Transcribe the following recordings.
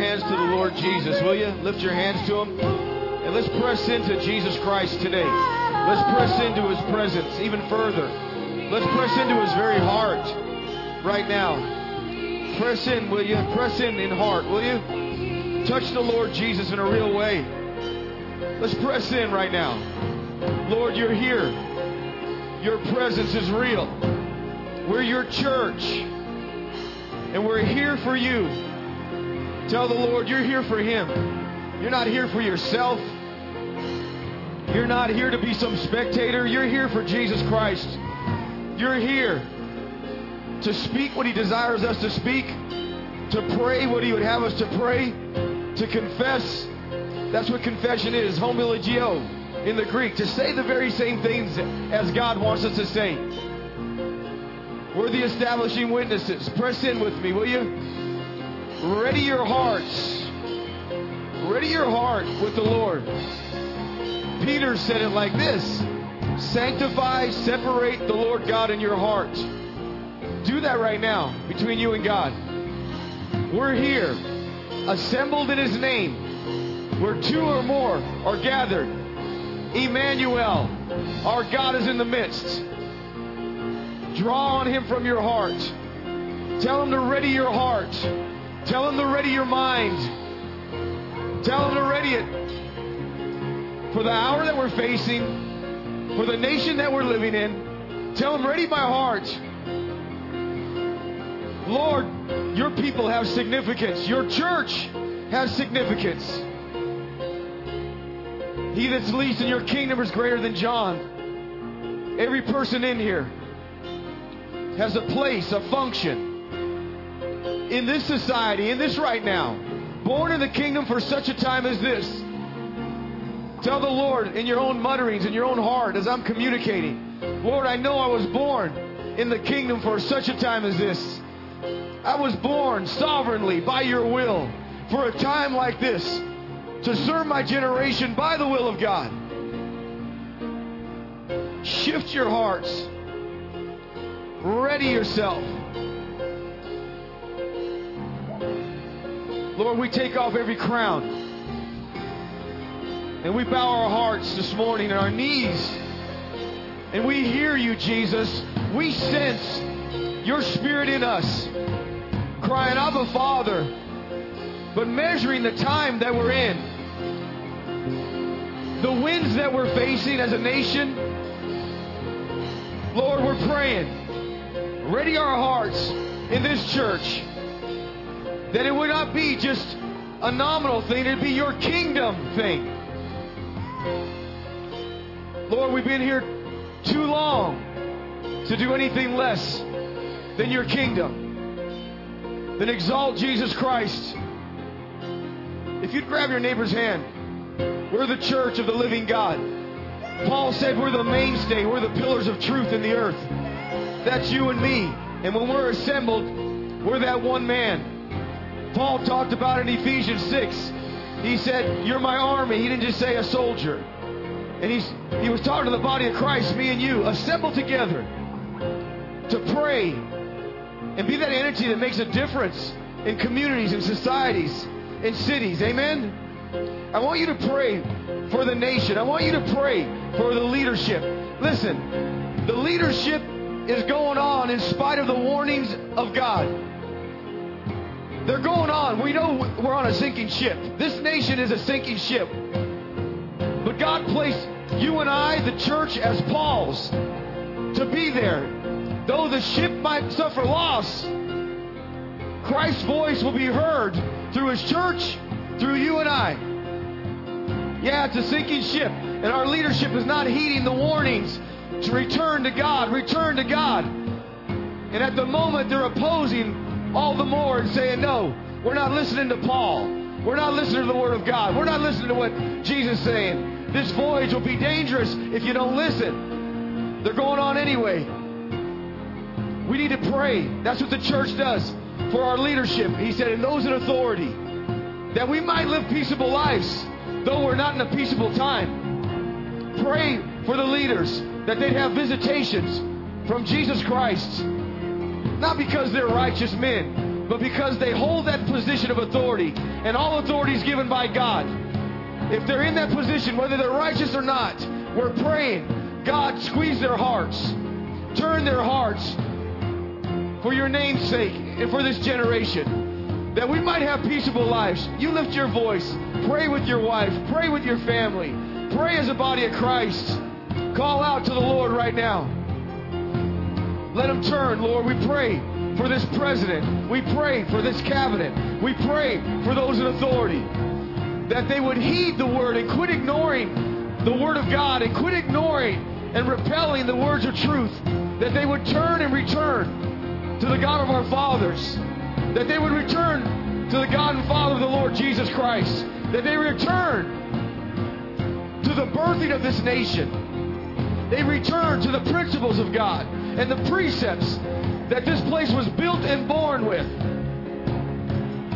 Hands to the Lord Jesus, will you? Lift your hands to Him. And let's press into Jesus Christ today. Let's press into His presence even further. Let's press into His very heart right now. Press in, will you? Press in in heart, will you? Touch the Lord Jesus in a real way. Let's press in right now. Lord, you're here. Your presence is real. We're your church. And we're here for you. Tell the Lord you're here for Him. You're not here for yourself. You're not here to be some spectator. You're here for Jesus Christ. You're here to speak what He desires us to speak, to pray what He would have us to pray, to confess. That's what confession is, homologeo in the Greek, to say the very same things as God wants us to say. We're the establishing witnesses. Press in with me, will you? Ready your hearts. Ready your heart with the Lord. Peter said it like this Sanctify, separate the Lord God in your heart. Do that right now between you and God. We're here, assembled in His name, where two or more are gathered. Emmanuel, our God is in the midst. Draw on Him from your heart. Tell Him to ready your heart. Tell Him to ready your mind. Tell Him to ready it for the hour that we're facing, for the nation that we're living in. Tell Him, ready my heart. Lord, your people have significance. Your church has significance. He that's least in your kingdom is greater than John. Every person in here has a place, a function in this society, in this right now. Born in the kingdom for such a time as this. Tell the Lord in your own mutterings, in your own heart, as I'm communicating, Lord, I know I was born in the kingdom for such a time as this. I was born sovereignly by your will for a time like this to serve my generation by the will of God. Shift your hearts. Ready yourself. Lord, we take off every crown. And we bow our hearts this morning and our knees. And we hear you, Jesus. We sense your spirit in us, crying, Abba, Father. But measuring the time that we're in, the winds that we're facing as a nation, Lord, we're praying. Ready our hearts in this church that it would not be just a nominal thing, it'd be your kingdom thing. Lord, we've been here too long to do anything less than your kingdom, than exalt Jesus Christ. If you'd grab your neighbor's hand, we're the church of the living God. Paul said we're the mainstay, we're the pillars of truth in the earth. That's you and me. And when we're assembled, we're that one man. Paul talked about in Ephesians 6. He said, You're my army. He didn't just say a soldier. And he's, he was talking to the body of Christ, me and you, assembled together to pray and be that energy that makes a difference in communities and societies, in cities. Amen? I want you to pray for the nation. I want you to pray for the leadership. Listen, the leadership is going on in spite of the warnings of God. They're going on. We know we're on a sinking ship. This nation is a sinking ship. But God placed you and I, the church, as Paul's to be there. Though the ship might suffer loss, Christ's voice will be heard through his church, through you and I. Yeah, it's a sinking ship, and our leadership is not heeding the warnings to return to God, return to God. And at the moment, they're opposing all the more and saying, No, we're not listening to Paul. We're not listening to the Word of God. We're not listening to what Jesus is saying. This voyage will be dangerous if you don't listen. They're going on anyway. We need to pray. That's what the church does for our leadership. He said, and those in authority, that we might live peaceable lives, though we're not in a peaceable time. Pray for the leaders that they'd have visitations from Jesus Christ not because they're righteous men, but because they hold that position of authority, and all authority is given by God. If they're in that position, whether they're righteous or not, we're praying, God, squeeze their hearts, turn their hearts for your name's sake and for this generation. That we might have peaceable lives. You lift your voice, pray with your wife, pray with your family, pray as a body of Christ. Call out to the Lord right now. Let them turn, Lord. We pray for this president. We pray for this cabinet. We pray for those in authority that they would heed the word and quit ignoring the word of God and quit ignoring and repelling the words of truth. That they would turn and return to the God of our fathers. That they would return to the God and Father of the Lord Jesus Christ. That they return to the birthing of this nation. They return to the principles of God and the precepts that this place was built and born with.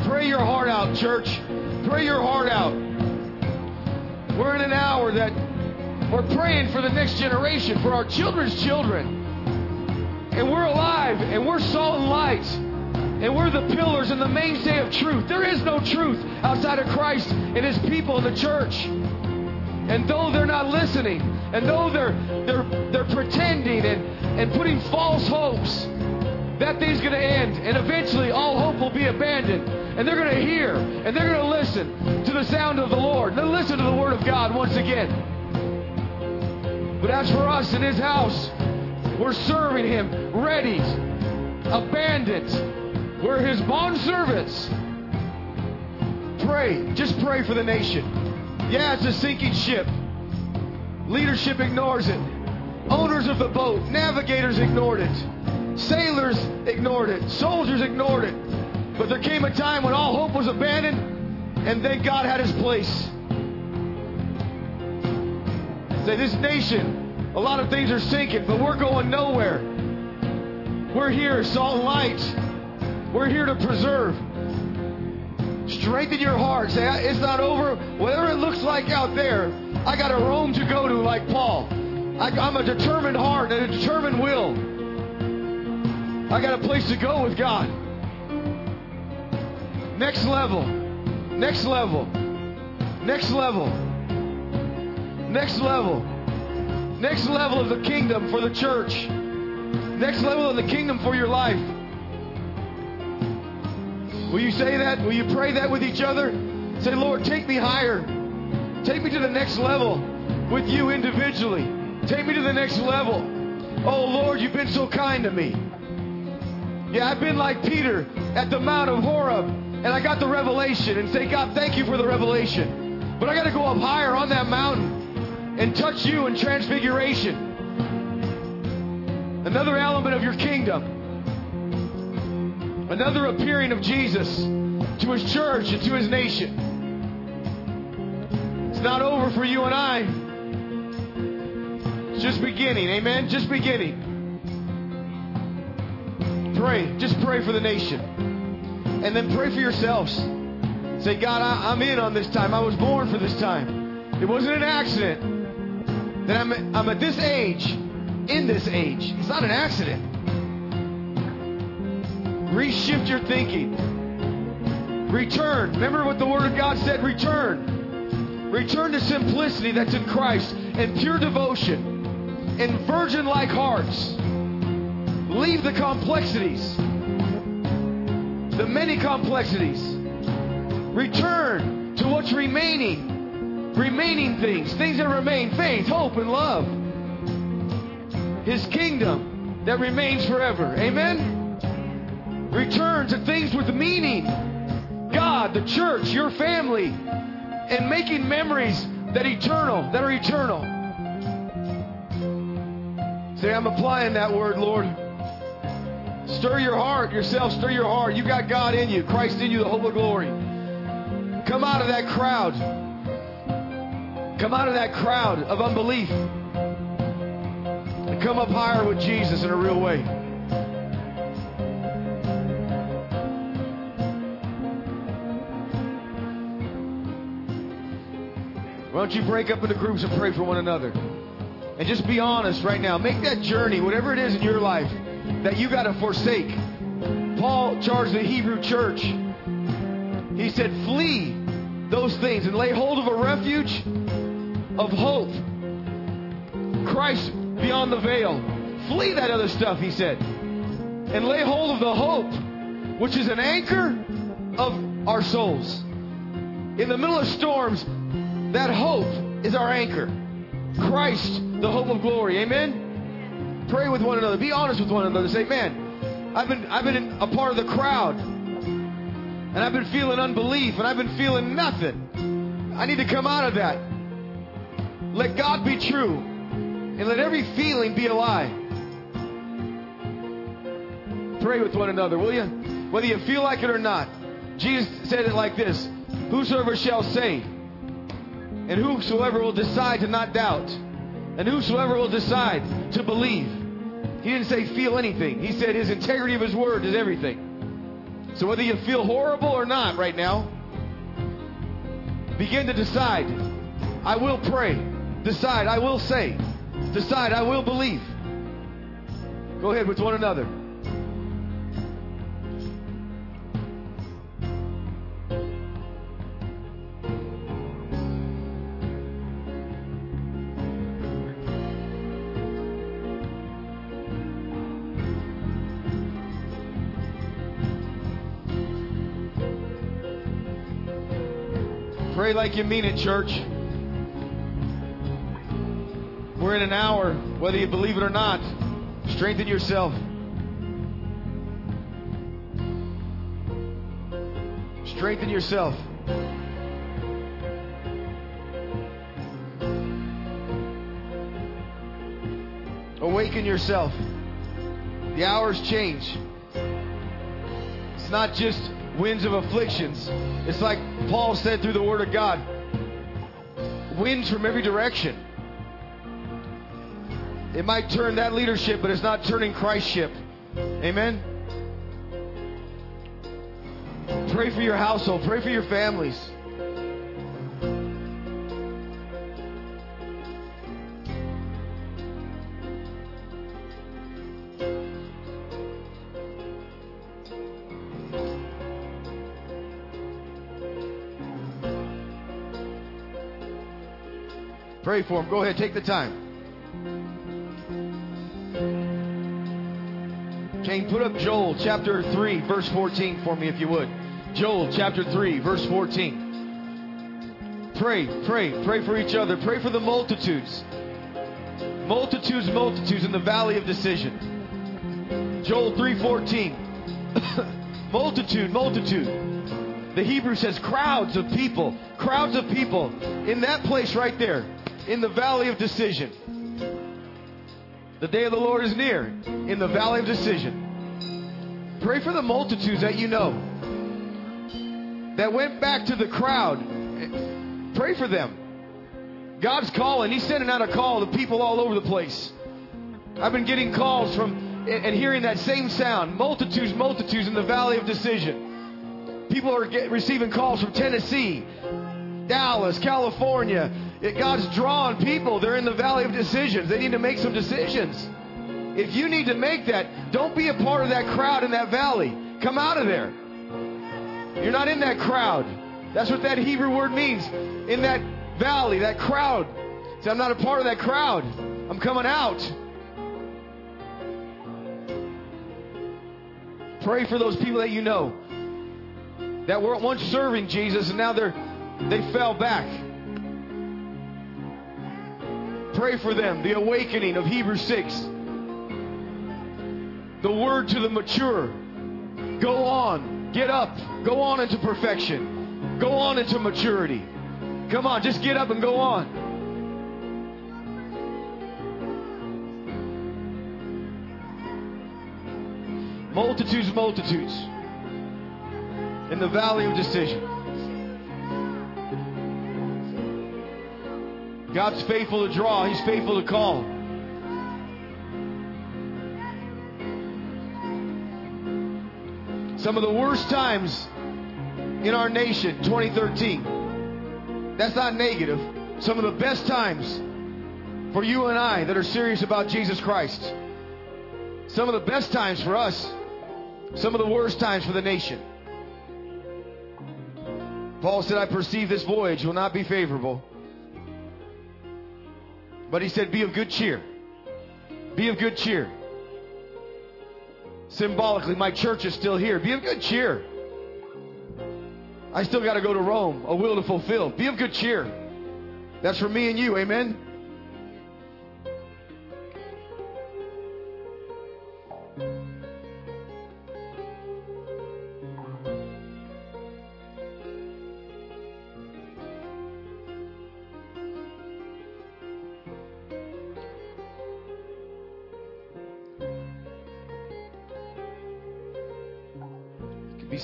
Pray your heart out, church. Pray your heart out. We're in an hour that we're praying for the next generation, for our children's children. And we're alive, and we're salt and light. And we're the pillars and the mainstay of truth. There is no truth outside of Christ and His people in the church. And though they're not listening, and though they're they're they're pretending and, and putting false hopes, that thing's gonna end. And eventually all hope will be abandoned. And they're gonna hear and they're gonna listen to the sound of the Lord. They'll listen to the word of God once again. But as for us in his house, we're serving him ready, abandoned. We're his bond servants. Pray. Just pray for the nation. Yeah, it's a sinking ship. Leadership ignores it. Owners of the boat, navigators ignored it. Sailors ignored it. Soldiers ignored it. But there came a time when all hope was abandoned, and then God had his place. Say, this nation, a lot of things are sinking, but we're going nowhere. We're here, salt and light. We're here to preserve. Strengthen your heart. Say, it's not over. Whatever it looks like out there, I got a Rome to go to like Paul. I, I'm a determined heart and a determined will. I got a place to go with God. Next level. Next level. Next level. Next level. Next level of the kingdom for the church. Next level of the kingdom for your life. Will you say that? Will you pray that with each other? Say, Lord, take me higher. Take me to the next level with you individually. Take me to the next level. Oh, Lord, you've been so kind to me. Yeah, I've been like Peter at the Mount of Horeb, and I got the revelation and say, God, thank you for the revelation. But I got to go up higher on that mountain and touch you in transfiguration. Another element of your kingdom. Another appearing of Jesus to his church and to his nation. Not over for you and I. It's just beginning. Amen. Just beginning. Pray. Just pray for the nation. And then pray for yourselves. Say, God, I, am in on this time. I was born for this time. It wasn't an accident that I'm, I'm at this age, in this age. It's not an accident. Reshift your thinking. Return. Remember what the Word of God said? Return. Return to simplicity that's in Christ and pure devotion and virgin like hearts. Leave the complexities, the many complexities. Return to what's remaining. Remaining things, things that remain faith, hope, and love. His kingdom that remains forever. Amen. Return to things with meaning. God, the church, your family, and making memories that eternal, that are eternal. Say, I'm applying that word, Lord. Stir your heart yourself, stir your heart. You got God in you, Christ in you, the hope of glory. Come out of that crowd. Come out of that crowd of unbelief. And come up higher with Jesus in a real way. Why don't you break up into groups and pray for one another? And just be honest right now. Make that journey, whatever it is in your life, that you got to forsake. Paul charged the Hebrew church. He said, Flee those things and lay hold of a refuge of hope. Christ beyond the veil. Flee that other stuff, he said. And lay hold of the hope, which is an anchor of our souls. In the middle of storms, that hope is our anchor. Christ, the hope of glory. Amen? Pray with one another. Be honest with one another. Say, man, I've been, I've been a part of the crowd. And I've been feeling unbelief. And I've been feeling nothing. I need to come out of that. Let God be true. And let every feeling be a lie. Pray with one another, will you? Whether you feel like it or not. Jesus said it like this Whosoever shall say, and whosoever will decide to not doubt, and whosoever will decide to believe. He didn't say feel anything. He said his integrity of his word is everything. So whether you feel horrible or not right now, begin to decide. I will pray. Decide. I will say. Decide. I will believe. Go ahead with one another. Pray like you mean it, church. We're in an hour, whether you believe it or not. Strengthen yourself. Strengthen yourself. Awaken yourself. The hours change. It's not just winds of afflictions. It's like Paul said through the Word of God winds from every direction. It might turn that leadership, but it's not turning Christ's ship. Amen? Pray for your household, pray for your families. Pray for them. Go ahead, take the time. Kane, put up Joel chapter 3, verse 14 for me, if you would. Joel chapter 3, verse 14. Pray, pray, pray for each other. Pray for the multitudes. Multitudes, multitudes in the valley of decision. Joel 3:14. multitude, multitude. The Hebrew says crowds of people, crowds of people in that place right there, in the valley of decision. The day of the Lord is near in the valley of decision. Pray for the multitudes that you know that went back to the crowd. Pray for them. God's calling. He's sending out a call to people all over the place. I've been getting calls from and hearing that same sound multitudes, multitudes in the valley of decision. People are get, receiving calls from Tennessee, Dallas, California, God's drawing people. They're in the valley of decisions. They need to make some decisions. If you need to make that, don't be a part of that crowd in that valley. Come out of there. You're not in that crowd. That's what that Hebrew word means. In that valley, that crowd. Say, I'm not a part of that crowd. I'm coming out. Pray for those people that you know that were once serving Jesus and now they're they fell back. Pray for them. The awakening of Hebrews 6. The word to the mature. Go on. Get up. Go on into perfection. Go on into maturity. Come on, just get up and go on. Multitudes, multitudes in the valley of decision. God's faithful to draw, He's faithful to call. Some of the worst times in our nation, 2013. That's not negative. Some of the best times for you and I that are serious about Jesus Christ. Some of the best times for us Some of the worst times for the nation. Paul said, I perceive this voyage will not be favorable. But he said, Be of good cheer. Be of good cheer. Symbolically, my church is still here. Be of good cheer. I still got to go to Rome, a will to fulfill. Be of good cheer. That's for me and you. Amen.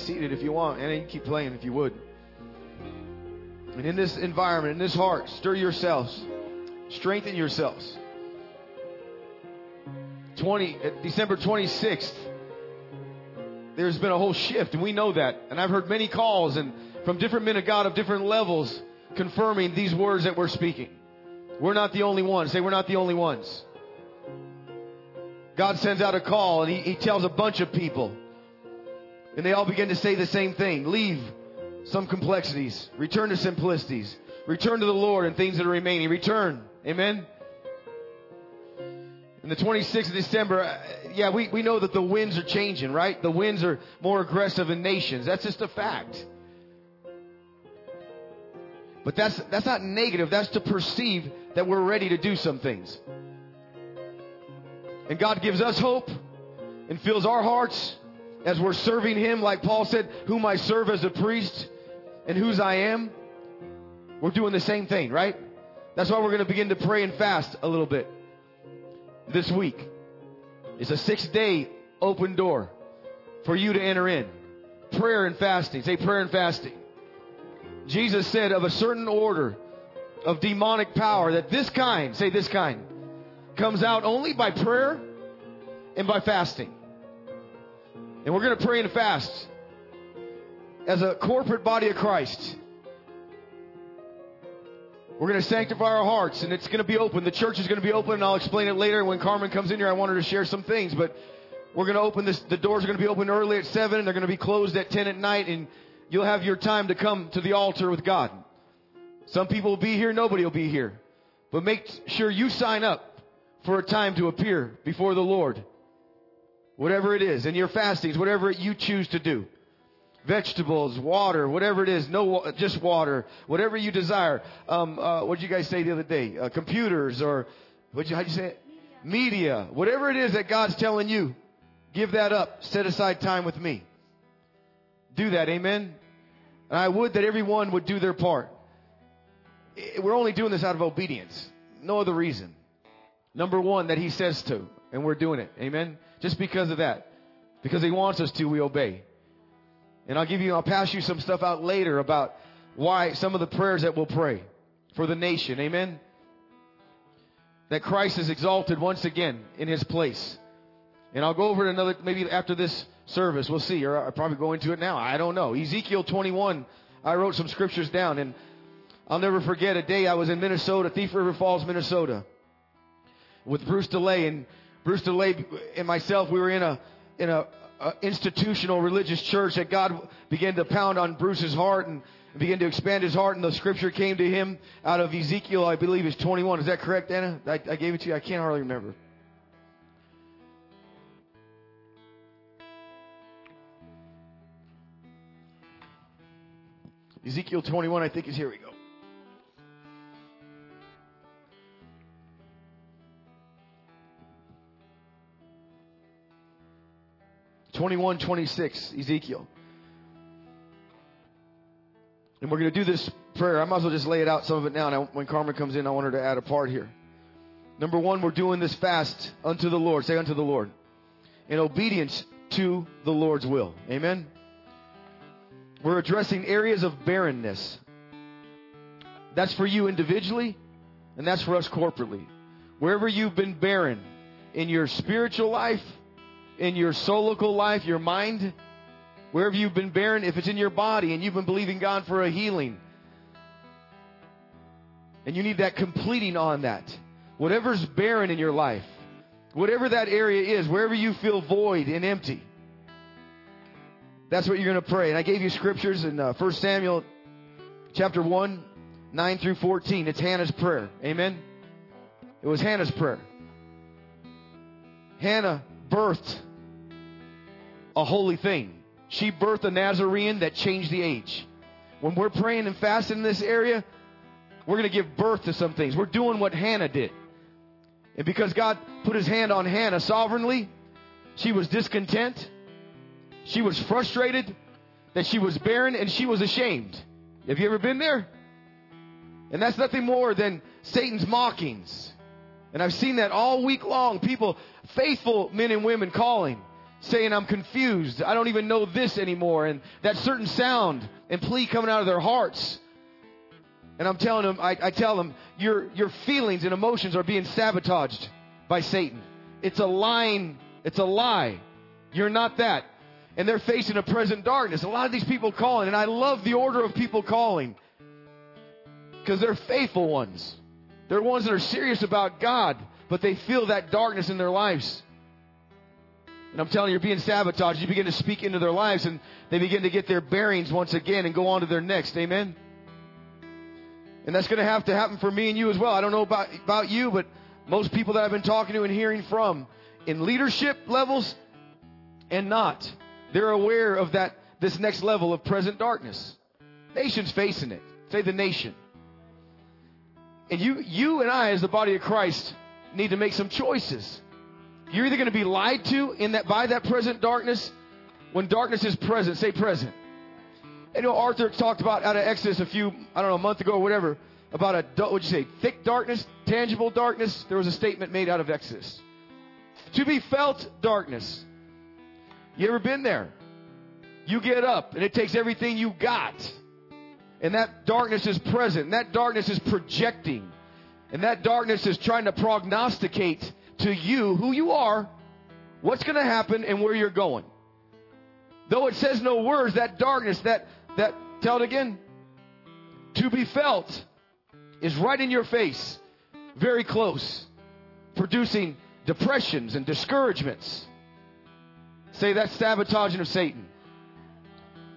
Seated if you want, and you keep playing if you would. And in this environment, in this heart, stir yourselves, strengthen yourselves. 20, uh, December 26th, there's been a whole shift, and we know that. And I've heard many calls and from different men of God of different levels confirming these words that we're speaking. We're not the only ones. Say, we're not the only ones. God sends out a call and he, he tells a bunch of people and they all begin to say the same thing. Leave some complexities. Return to simplicities. Return to the Lord and things that are remaining. Return. Amen. And the 26th of December, uh, yeah, we, we know that the winds are changing, right? The winds are more aggressive in nations. That's just a fact. But that's, that's not negative. That's to perceive that we're ready to do some things. And God gives us hope and fills our hearts as we're serving Him, like Paul said, whom I serve as a priest and whose I am, we're doing the same thing, right? That's why we're going to begin to pray and fast a little bit this week. It's a six day open door for you to enter in. Prayer and fasting. Say prayer and fasting. Jesus said of a certain order of demonic power that this kind, say this kind, comes out only by prayer and by fasting. And we're going to pray and fast as a corporate body of Christ. We're going to sanctify our hearts and it's going to be open. The church is going to be open and I'll explain it later. When Carmen comes in here, I want her to share some things, but we're going to open this. The doors are going to be open early at 7 and they're going to be closed at 10 at night and you'll have your time to come to the altar with God. Some people will be here, nobody will be here. But make sure you sign up for a time to appear before the Lord whatever it is, in your fastings, whatever you choose to do. Vegetables, water, whatever it is, no, just water, whatever you desire. Um, uh, what did you guys say the other day? Uh, computers or what you, how'd you say it? Media. Media. Whatever it is that God's telling you, give that up. Set aside time with me. Do that. Amen. And I would that everyone would do their part. We're only doing this out of obedience. No other reason. Number one, that he says to, and we're doing it. Amen. Just because of that. Because He wants us to, we obey. And I'll give you, I'll pass you some stuff out later about why some of the prayers that we'll pray for the nation. Amen. That Christ is exalted once again in His place. And I'll go over it another, maybe after this service. We'll see. Or I'll probably go into it now. I don't know. Ezekiel 21. I wrote some scriptures down and I'll never forget a day I was in Minnesota, Thief River Falls, Minnesota with Bruce DeLay and Bruce DeLay and myself, we were in a in a, a, institutional religious church that God began to pound on Bruce's heart and began to expand his heart, and the scripture came to him out of Ezekiel, I believe, is 21. Is that correct, Anna? I, I gave it to you. I can't hardly remember. Ezekiel 21, I think, is here we go. 21, 26, Ezekiel. And we're going to do this prayer. I might as well just lay it out, some of it now. And when Carmen comes in, I want her to add a part here. Number one, we're doing this fast unto the Lord. Say unto the Lord. In obedience to the Lord's will. Amen. We're addressing areas of barrenness. That's for you individually, and that's for us corporately. Wherever you've been barren in your spiritual life, in your soulical life, your mind, wherever you've been barren, if it's in your body and you've been believing God for a healing, and you need that completing on that. Whatever's barren in your life, whatever that area is, wherever you feel void and empty, That's what you're going to pray. And I gave you scriptures in uh, 1 Samuel chapter 1, 9 through 14. It's Hannah's prayer. Amen? It was Hannah's prayer. Hannah birthed a holy thing. She birthed a Nazarene that changed the age. When we're praying and fasting in this area, we're going to give birth to some things. We're doing what Hannah did. And because God put his hand on Hannah sovereignly, she was discontent. She was frustrated that she was barren and she was ashamed. Have you ever been there? And that's nothing more than Satan's mockings. And I've seen that all week long. People, faithful men and women calling, saying, I'm confused. I don't even know this anymore. And that certain sound and plea coming out of their hearts. And I'm telling them, I, I tell them, your, your feelings and emotions are being sabotaged by Satan. It's a lying, it's a lie. You're not that. And they're facing a present darkness. A lot of these people calling, and I love the order of people calling because they're faithful ones. They're ones that are serious about God, but they feel that darkness in their lives. And I'm telling you, you're being sabotaged. You begin to speak into their lives, and they begin to get their bearings once again and go on to their next. Amen. And that's going to have to happen for me and you as well. I don't know about, about you, but most people that I've been talking to and hearing from in leadership levels and not, they're aware of that, this next level of present darkness. Nation's facing it. Say the nation. And you, you and I, as the body of Christ, need to make some choices. You're either going to be lied to in that by that present darkness. When darkness is present, say present. You know, Arthur talked about out of Exodus a few, I don't know, a month ago or whatever, about a, what'd you say, thick darkness, tangible darkness. There was a statement made out of Exodus. To be felt darkness. You ever been there? You get up and it takes everything you got. And that darkness is present. And that darkness is projecting. And that darkness is trying to prognosticate to you who you are, what's going to happen, and where you're going. Though it says no words, that darkness, that that, tell it again, to be felt is right in your face, very close, producing depressions and discouragements. Say that's sabotaging of Satan.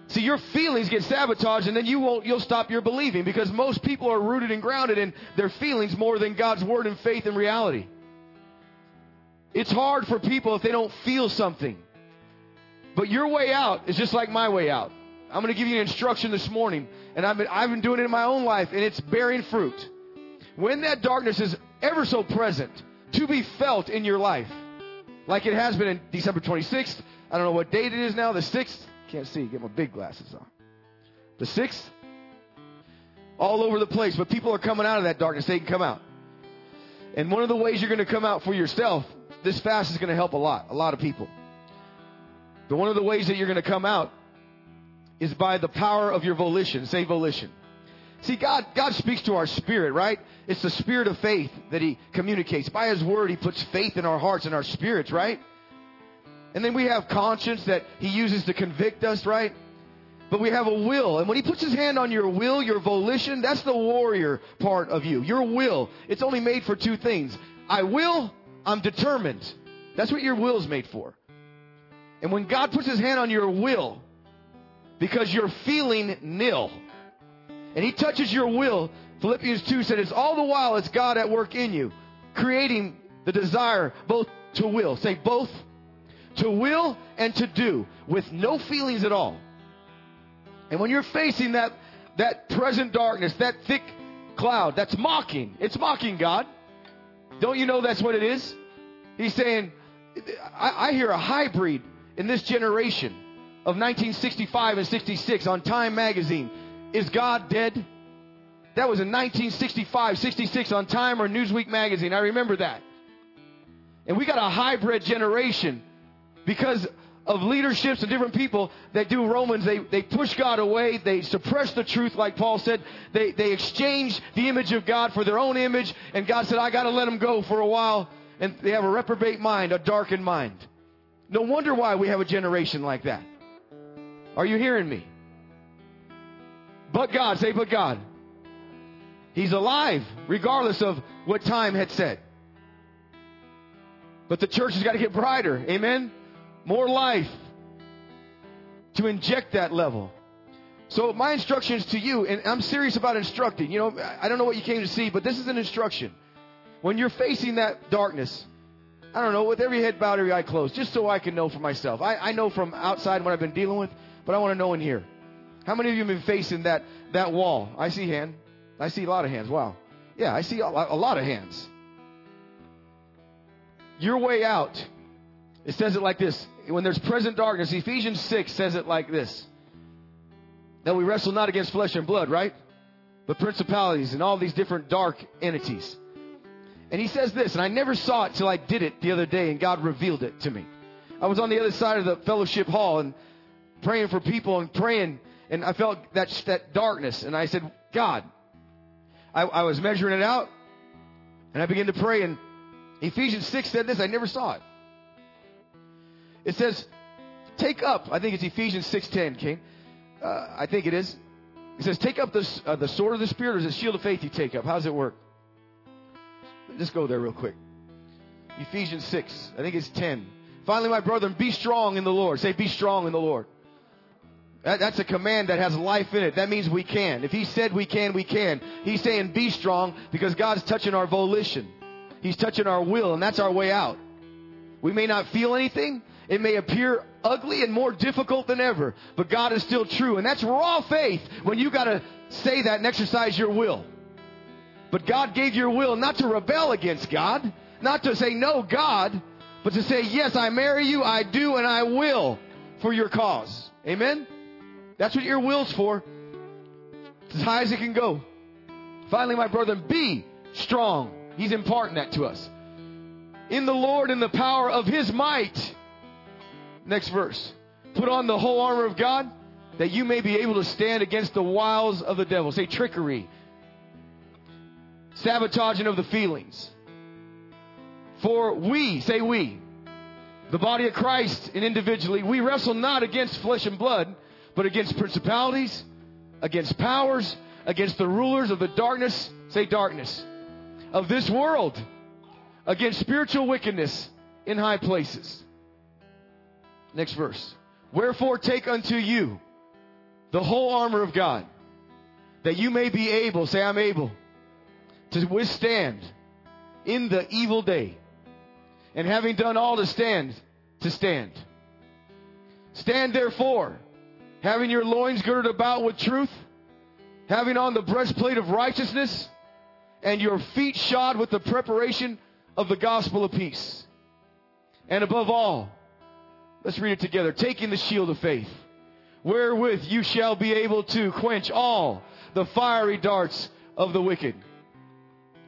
See, your feelings get sabotaged and then you won't, you'll stop your believing because most people are rooted and grounded in their feelings more than God's word and faith and reality. It's hard for people if they don't feel something. But your way out is just like my way out. I'm going to give you an instruction this morning, and I've been, I've been doing it in my own life, and it's bearing fruit. When that darkness is ever so present, to be felt in your life, like it has been in December 26th, I don't know what date it is now, the 6th, can't see, get my big glasses on. The 6th, all over the place, but people are coming out of that darkness, they can come out. And one of the ways you're going to come out for yourself, this fast is going to help a lot, a lot of people. But one of the ways that you're going to come out is by the power of your volition. Say volition. See, God, God speaks to our spirit, right? It's the spirit of faith that He communicates. By His Word, He puts faith in our hearts and our spirits, right? And then we have conscience that He uses to convict us, right? But we have a will. And when He puts His hand on your will, your volition, that's the warrior part of you. Your will. It's only made for two things. I will, I'm determined. That's what your will is made for. And when God puts His hand on your will, because you're feeling nil. And he touches your will. Philippians 2 said it's all the while it's God at work in you, creating the desire both to will. Say both to will and to do with no feelings at all. And when you're facing that, that present darkness, that thick cloud, that's mocking. It's mocking God. Don't you know that's what it is? He's saying, I, I hear a hybrid in this generation of 1965 and 66 on Time magazine. Is God dead? That was in 1965, 66 on Time or Newsweek magazine. I remember that. And we got a hybrid generation because of leaderships and different people that do Romans. They, they push God away. They suppress the truth, like Paul said. They, they exchange the image of God for their own image. And God said, I got to let them go for a while. And they have a reprobate mind, a darkened mind. No wonder why we have a generation like that. Are you hearing me? But God, say, but God. He's alive, regardless of what time had said. But the church has got to get brighter. Amen? More life. to inject that level. So my instructions to you, and I'm serious about instructing. You know, I don't know what you came to see, but this is an instruction. When you're facing that darkness, I don't know, with every head bowed, every eye closed, just so I can know for myself. I, I know from outside what I've been dealing with, but I want to know in here. How many of you have been facing that, that wall? I see hand. I see a lot of hands. Wow. Yeah, I see a lot, a lot of hands. Your way out, it says it like this. When there's present darkness, Ephesians 6 says it like this. That we wrestle not against flesh and blood, right? But principalities and all these different dark entities. And he says this, and I never saw it till I did it the other day, and God revealed it to me. I was on the other side of the fellowship hall and praying for people and praying, and I felt that that darkness, and I said, God, I, I was measuring it out, and I began to pray, and Ephesians six said this. I never saw it. It says, "Take up." I think it's Ephesians six ten. King, uh, I think it is. It says, "Take up the uh, the sword of the spirit, or is it shield of faith you take up? How does it work?" Just go there real quick. Ephesians 6, I think it's 10. Finally, my brethren, be strong in the Lord. Say, be strong in the Lord. That, that's a command that has life in it. That means we can. If He said we can, we can. He's saying be strong because God's touching our volition. He's touching our will, and that's our way out. We may not feel anything. It may appear ugly and more difficult than ever, but God is still true. And that's raw faith when you got to say that and exercise your will. But God gave your will not to rebel against God, not to say no, God, but to say, yes, I marry you, I do, and I will for your cause. Amen? That's what your will's for. It's as high as it can go. Finally, my brother, be strong. He's imparting that to us. In the Lord in the power of his might. Next verse. Put on the whole armor of God that you may be able to stand against the wiles of the devil. Say trickery, sabotaging of the feelings. For we, say we, the body of Christ and individually, we wrestle not against flesh and blood, but against principalities, against powers, against the rulers of the darkness, say darkness, of this world, against spiritual wickedness in high places. Next verse. Wherefore take unto you the whole armor of God, that you may be able, say I'm able, to withstand in the evil day. And having done all to stand, to stand. Stand therefore, having your loins girded about with truth, having on the breastplate of righteousness, and your feet shod with the preparation of the gospel of peace. And above all, let's read it together. Taking the shield of faith, wherewith you shall be able to quench all the fiery darts of the wicked.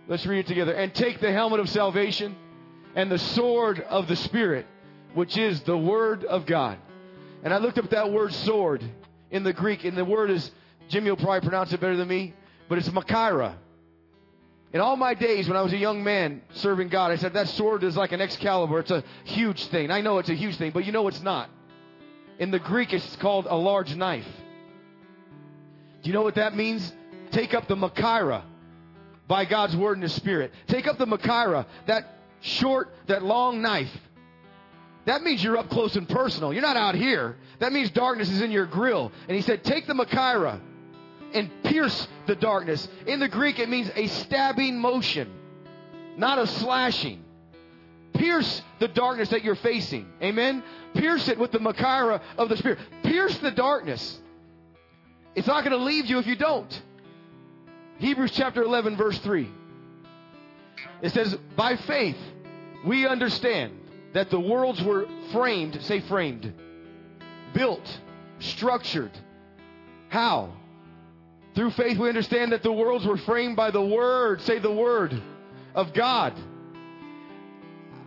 Let's read it together. And take the helmet of salvation and the sword of the Spirit, which is the Word of God. And I looked up that word sword in the Greek, and the word is, Jimmy will probably pronounce it better than me, but it's Machaira. In all my days when I was a young man serving God, I said that sword is like an Excalibur. It's a huge thing. I know it's a huge thing, but you know it's not. In the Greek, it's called a large knife. Do you know what that means? Take up the Machaira by God's word and His Spirit. Take up the Machaira, that short, that long knife. That means you're up close and personal. You're not out here. That means darkness is in your grill. And he said, take the Machaira and pierce the darkness. In the Greek, it means a stabbing motion, not a slashing. Pierce the darkness that you're facing. Amen? Pierce it with the Machaira of the Spirit. Pierce the darkness. It's not going to leave you if you don't. Hebrews chapter 11, verse 3. It says, By faith, we understand that the worlds were framed, say framed, built, structured. How? Through faith, we understand that the worlds were framed by the Word, say the Word of God.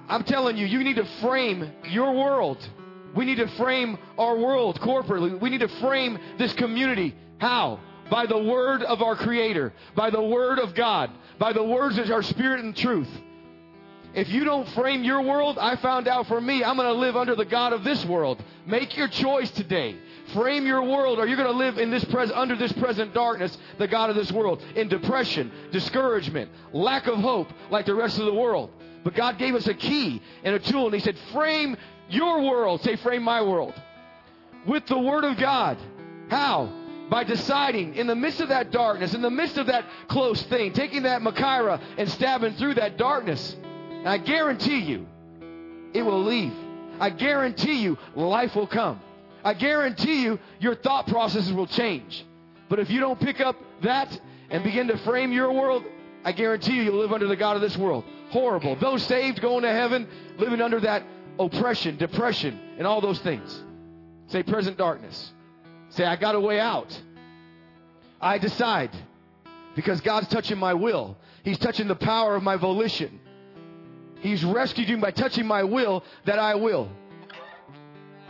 I'm telling you, you need to frame your world. We need to frame our world corporately. We need to frame this community. How? by the word of our Creator, by the word of God, by the words of our spirit and truth. If you don't frame your world, I found out for me, I'm going to live under the God of this world. Make your choice today. Frame your world, or you're going to live in this pres- under this present darkness, the God of this world, in depression, discouragement, lack of hope, like the rest of the world. But God gave us a key and a tool, and He said, "Frame your world." Say, "Frame my world." with the Word of God. How? By deciding in the midst of that darkness, in the midst of that close thing, taking that Machaira and stabbing through that darkness. And I guarantee you, it will leave. I guarantee you, life will come. I guarantee you, your thought processes will change. But if you don't pick up that and begin to frame your world, I guarantee you, you'll live under the God of this world. Horrible. Those saved going to heaven, living under that oppression, depression, and all those things. Say present darkness. Say, I got a way out. I decide because God's touching my will. He's touching the power of my volition. He's rescued you by touching my will that I will.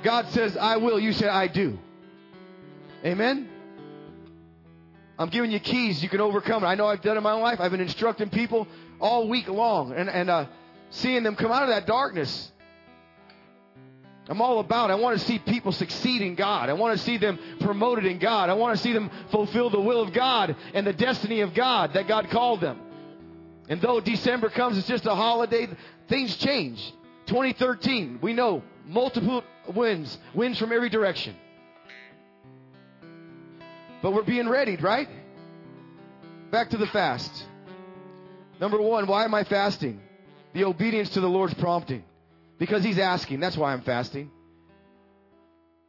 God says, I will. You say, I do. Amen? I'm giving you keys. You can overcome it. I know I've done it in my life. I've been instructing people all week long and, and uh, seeing them come out of that darkness. I'm all about. I want to see people succeed in God. I want to see them promoted in God. I want to see them fulfill the will of God and the destiny of God that God called them. And though December comes, it's just a holiday. Things change. 2013, we know multiple winds, winds from every direction. But we're being readied, right? Back to the fast. Number one, why am I fasting? The obedience to the Lord's prompting. Because He's asking. That's why I'm fasting.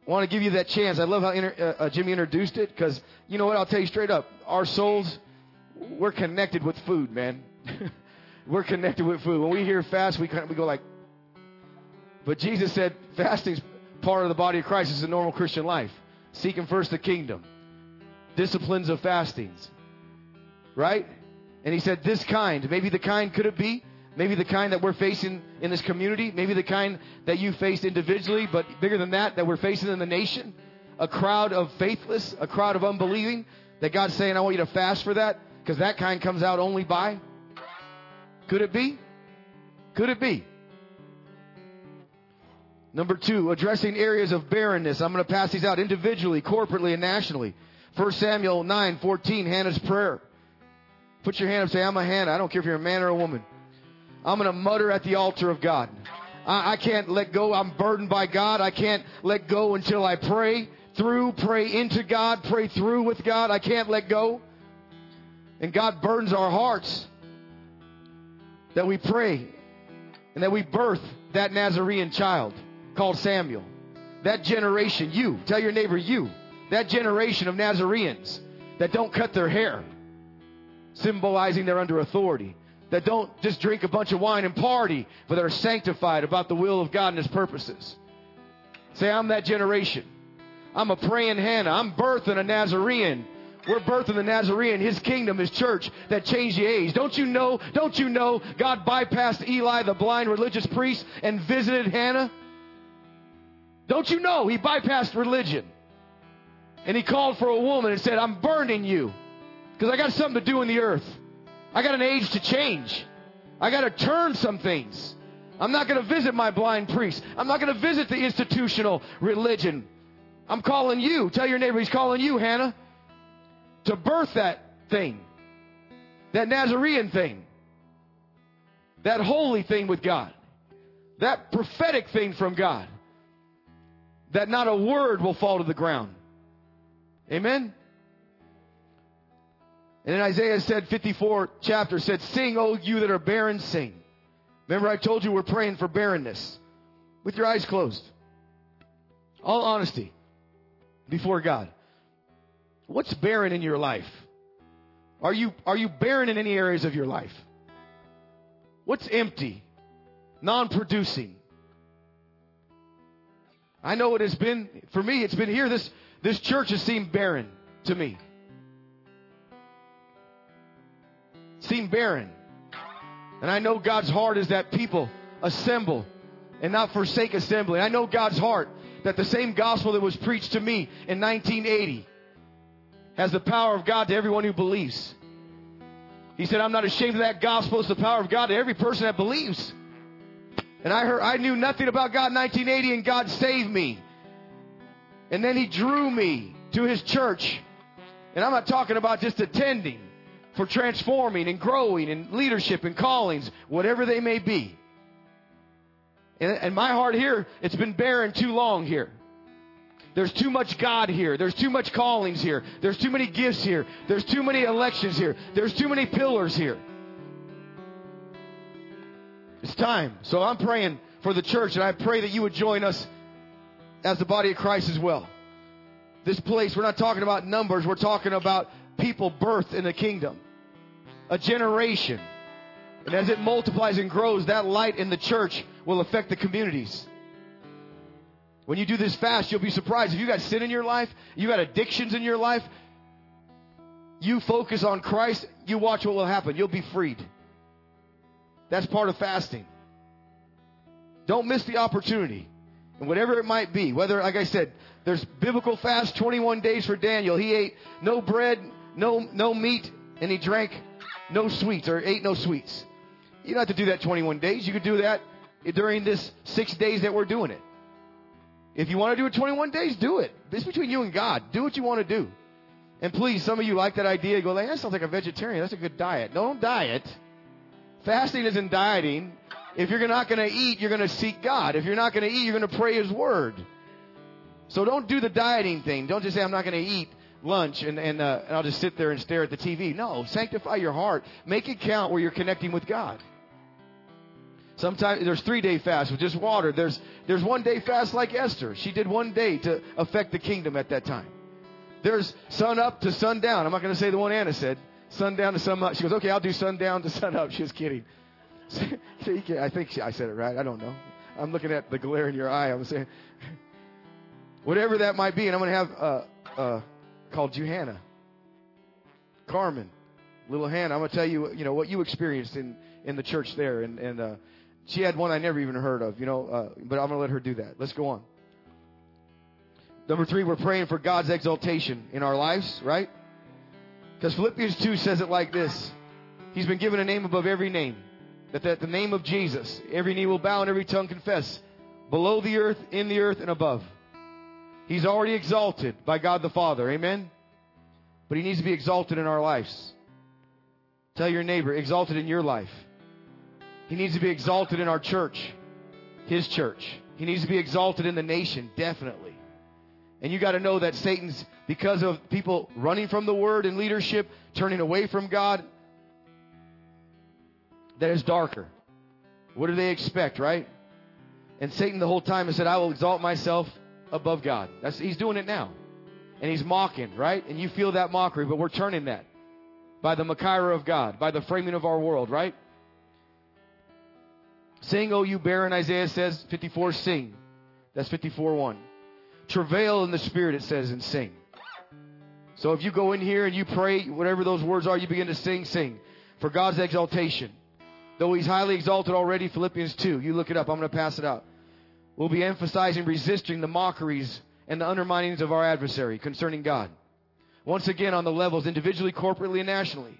I want to give you that chance. I love how inter, uh, uh, Jimmy introduced it because you know what? I'll tell you straight up. Our souls, we're connected with food, man. we're connected with food. When we hear fast, we kind of, we go like. But Jesus said fasting's part of the body of Christ. It's a normal Christian life. Seeking first the kingdom disciplines of fastings. Right? And he said, this kind, maybe the kind could it be? Maybe the kind that we're facing in this community, maybe the kind that you faced individually, but bigger than that, that we're facing in the nation. A crowd of faithless, a crowd of unbelieving, that God's saying, I want you to fast for that, because that kind comes out only by. Could it be? Could it be? Number two, addressing areas of barrenness. I'm going to pass these out individually, corporately, and nationally. 1 Samuel 9, 14, Hannah's prayer. Put your hand up say, I'm a Hannah. I don't care if you're a man or a woman. I'm going to mutter at the altar of God. I, I can't let go. I'm burdened by God. I can't let go until I pray through, pray into God, pray through with God. I can't let go. And God burdens our hearts that we pray and that we birth that Nazarene child called Samuel. That generation, you. Tell your neighbor, you that generation of Nazarenes that don't cut their hair, symbolizing they're under authority, that don't just drink a bunch of wine and party, but that are sanctified about the will of God and His purposes. Say, I'm that generation. I'm a praying Hannah. I'm birthing a Nazarene. We're birthing the Nazarene, His kingdom, His church that changed the age. Don't you know? Don't you know God bypassed Eli, the blind religious priest, and visited Hannah? Don't you know He bypassed religion? And he called for a woman and said, I'm burning you because I got something to do in the earth. I got an age to change. I got to turn some things. I'm not going to visit my blind priest. I'm not going to visit the institutional religion. I'm calling you. Tell your neighbor he's calling you, Hannah, to birth that thing, that Nazarene thing, that holy thing with God, that prophetic thing from God, that not a word will fall to the ground. Amen? And then Isaiah said, 54 chapter said, Sing, O you that are barren, sing. Remember, I told you we're praying for barrenness with your eyes closed. All honesty before God. What's barren in your life? Are you, are you barren in any areas of your life? What's empty? Non producing? I know it has been, for me, it's been here. This, this church has seemed barren to me. Seemed barren. And I know God's heart is that people assemble and not forsake assembly. I know God's heart that the same gospel that was preached to me in 1980 has the power of God to everyone who believes. He said, I'm not ashamed of that gospel. It's the power of God to every person that believes. And I heard, I knew nothing about God in 1980 and God saved me. And then he drew me to his church. And I'm not talking about just attending for transforming and growing and leadership and callings, whatever they may be. And, and my heart here, it's been barren too long here. There's too much God here. There's too much callings here. There's too many gifts here. There's too many elections here. There's too many pillars here. It's time. So I'm praying for the church, and I pray that you would join us as the body of Christ as well. This place, we're not talking about numbers, we're talking about people birthed in the kingdom. A generation. And as it multiplies and grows, that light in the church will affect the communities. When you do this fast, you'll be surprised. If you got sin in your life, you got addictions in your life, you focus on Christ, you watch what will happen. You'll be freed. That's part of fasting. Don't miss the opportunity. And whatever it might be, whether, like I said, there's biblical fast 21 days for Daniel. He ate no bread, no, no meat, and he drank no sweets or ate no sweets. You don't have to do that 21 days. You could do that during this six days that we're doing it. If you want to do it 21 days, do it. It's between you and God. Do what you want to do. And please, some of you like that idea. Go, that sounds like a vegetarian. That's a good diet. No, don't diet. Fasting isn't dieting. If you're not going to eat, you're going to seek God. If you're not going to eat, you're going to pray His Word. So don't do the dieting thing. Don't just say, I'm not going to eat lunch and, and, uh, and I'll just sit there and stare at the TV. No, sanctify your heart. Make it count where you're connecting with God. Sometimes there's three day fast with just water. There's there's one day fast like Esther. She did one day to affect the kingdom at that time. There's sun up to sun down. I'm not going to say the one Anna said. Sundown to sunup. She goes, okay, I'll do sundown to sun up. She was kidding. I think I said it right. I don't know. I'm looking at the glare in your eye. I'm saying, whatever that might be, and I'm going to have uh, uh, called Johanna, Carmen, little Hannah. I'm going to tell you, you know, what you experienced in in the church there, and and uh, she had one I never even heard of, you know, uh, but I'm going to let her do that. Let's go on. Number three, we're praying for God's exaltation in our lives, right? Because Philippians 2 says it like this He's been given a name above every name. That at the name of Jesus, every knee will bow and every tongue confess, below the earth, in the earth, and above. He's already exalted by God the Father. Amen? But He needs to be exalted in our lives. Tell your neighbor, exalted in your life. He needs to be exalted in our church, His church. He needs to be exalted in the nation, definitely. And you got to know that Satan's, because of people running from the word and leadership, turning away from God, that is darker. What do they expect, right? And Satan the whole time has said, I will exalt myself above God. That's, he's doing it now. And he's mocking, right? And you feel that mockery, but we're turning that by the Machaira of God, by the framing of our world, right? Sing, O you barren, Isaiah says, 54, sing. That's 54 1. Travail in the Spirit, it says, and sing. So if you go in here and you pray, whatever those words are, you begin to sing, sing. For God's exaltation. Though he's highly exalted already, Philippians 2. You look it up. I'm going to pass it out. We'll be emphasizing resisting the mockeries and the underminings of our adversary concerning God. Once again, on the levels, individually, corporately, and nationally.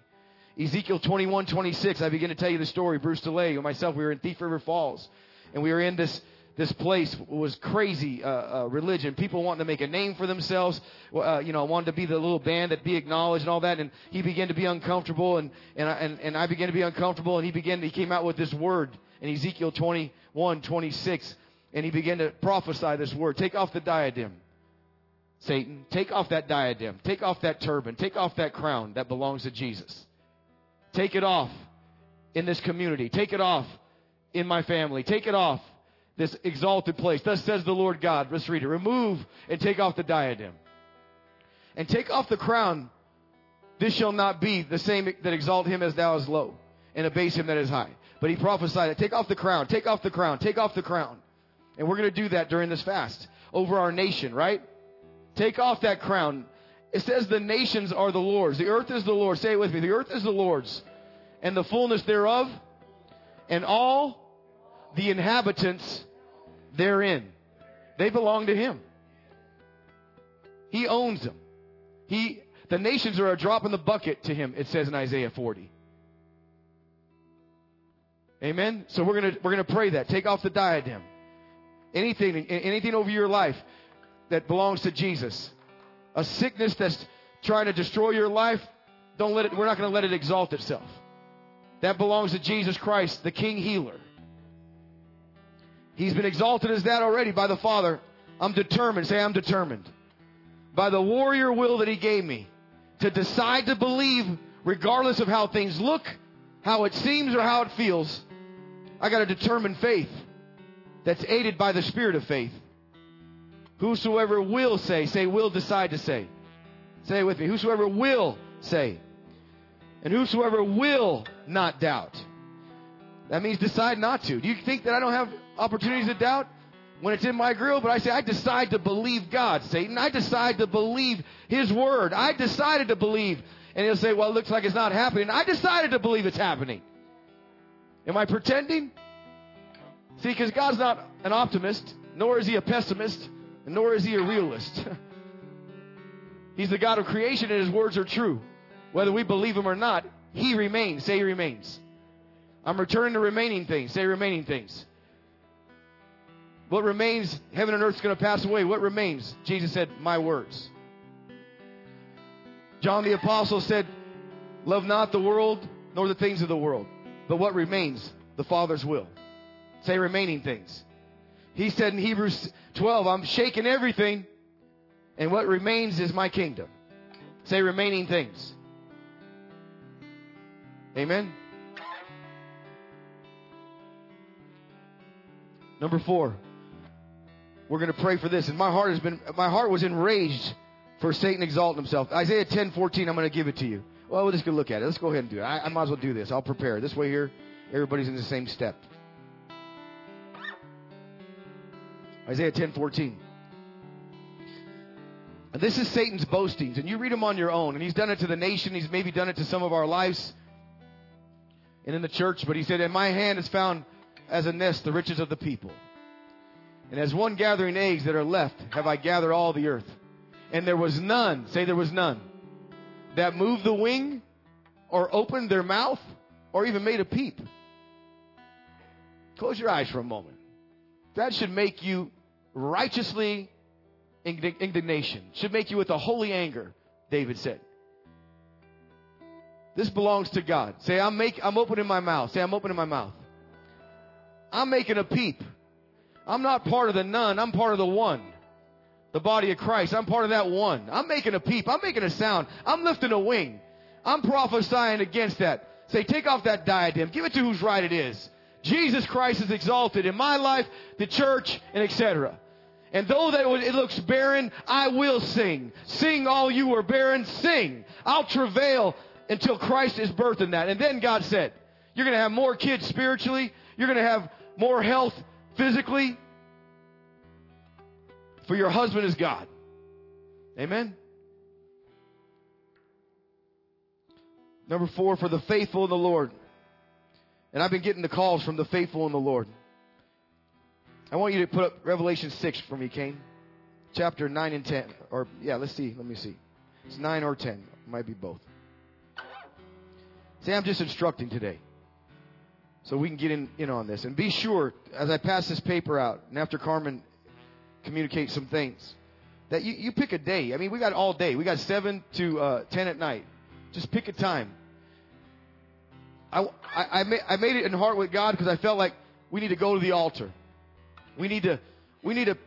Ezekiel 21, 26, I begin to tell you the story. Bruce DeLay and myself, we were in Thief River Falls. And we were in this, this place was crazy uh, uh, religion. People wanting to make a name for themselves. Uh, you know, wanted to be the little band that be acknowledged and all that. And he began to be uncomfortable, and and I, and, and I began to be uncomfortable. And he began. He came out with this word in Ezekiel 21, 26, and he began to prophesy this word: "Take off the diadem." Satan, take off that diadem, take off that turban, take off that crown that belongs to Jesus. Take it off in this community. Take it off in my family. Take it off this exalted place. Thus says the Lord God. Let's read it. Remove and take off the diadem. And take off the crown. This shall not be the same that exalt him as thou is low, and abase him that is high. But he prophesied that take off the crown, take off the crown, take off the crown. And we're going to do that during this fast over our nation, right? Take off that crown. It says the nations are the Lord's. The earth is the Lord's. Say it with me. The earth is the Lord's, and the fullness thereof, and all the inhabitants therein. They belong to Him. He owns them. He, the nations are a drop in the bucket to Him. It says in Isaiah 40. Amen. So we're gonna we're gonna pray that. Take off the diadem. Anything anything over your life that belongs to Jesus. A sickness that's trying to destroy your life, don't let it, we're not to let it exalt itself. That belongs to Jesus Christ, the King Healer. He's been exalted as that already by the Father. I'm determined. Say, I'm determined. By the warrior will that He gave me to decide to believe regardless of how things look, how it seems, or how it feels. I got a determined faith that's aided by the spirit of faith. Whosoever will say, say, will decide to say. Say it with me. Whosoever will say. And whosoever will not doubt. That means decide not to. Do you think that I don't have opportunities to doubt when it's in my grill? But I say, I decide to believe God, Satan. I decide to believe His word. I decided to believe. And he'll say, well, it looks like it's not happening. I decided to believe it's happening. Am I pretending? See, because God's not an optimist, nor is He a pessimist nor is he a realist. He's the God of creation and his words are true. Whether we believe him or not, he remains. Say he remains. I'm returning to remaining things. Say remaining things. What remains, heaven and earth is going to pass away. What remains? Jesus said, My words. John the Apostle said, Love not the world nor the things of the world, but what remains, the Father's will. Say remaining things. He said in Hebrews 12, I'm shaking everything, and what remains is my kingdom. Say remaining things. Amen. Number four, we're going to pray for this. And my heart has been, my heart was enraged for Satan exalting himself. Isaiah 10, 14, I'm going to give it to you. Well, we're just going to look at it. Let's go ahead and do it. I, I might as well do this. I'll prepare. This way here, everybody's in the same step. Isaiah 10 14. And this is Satan's boastings, and you read them on your own. And he's done it to the nation, he's maybe done it to some of our lives and in the church. But he said, In my hand is found as a nest the riches of the people. And as one gathering eggs that are left, have I gathered all the earth. And there was none, say there was none, that moved the wing or opened their mouth or even made a peep. Close your eyes for a moment. That should make you righteously indignation. Should make you with a holy anger, David said. This belongs to God. Say, I'm make, I'm opening my mouth. Say, I'm opening my mouth. I'm making a peep. I'm not part of the none. I'm part of the one. The body of Christ. I'm part of that one. I'm making a peep. I'm making a sound. I'm lifting a wing. I'm prophesying against that. Say, take off that diadem. Give it to whose right it is. Jesus Christ is exalted in my life, the church, and etc. And though that it looks barren, I will sing. Sing, all you are barren, sing. I'll travail until Christ is birthed in that. And then God said, You're going to have more kids spiritually. You're going to have more health physically. For your husband is God. Amen. Number four, for the faithful in the Lord. And I've been getting the calls from the faithful in the Lord. I want you to put up Revelation 6 for me, Kane. Chapter 9 and 10. Or, yeah, let's see. Let me see. It's 9 or 10. It might be both. Say, I'm just instructing today. So we can get in, in on this. And be sure, as I pass this paper out, and after Carmen communicates some things, that you, you pick a day. I mean, we got all day. We got 7 to uh, 10 at night. Just pick a time. I, I, I, made, I made it in heart with God because I felt like we need to go to the altar. We need to, we need to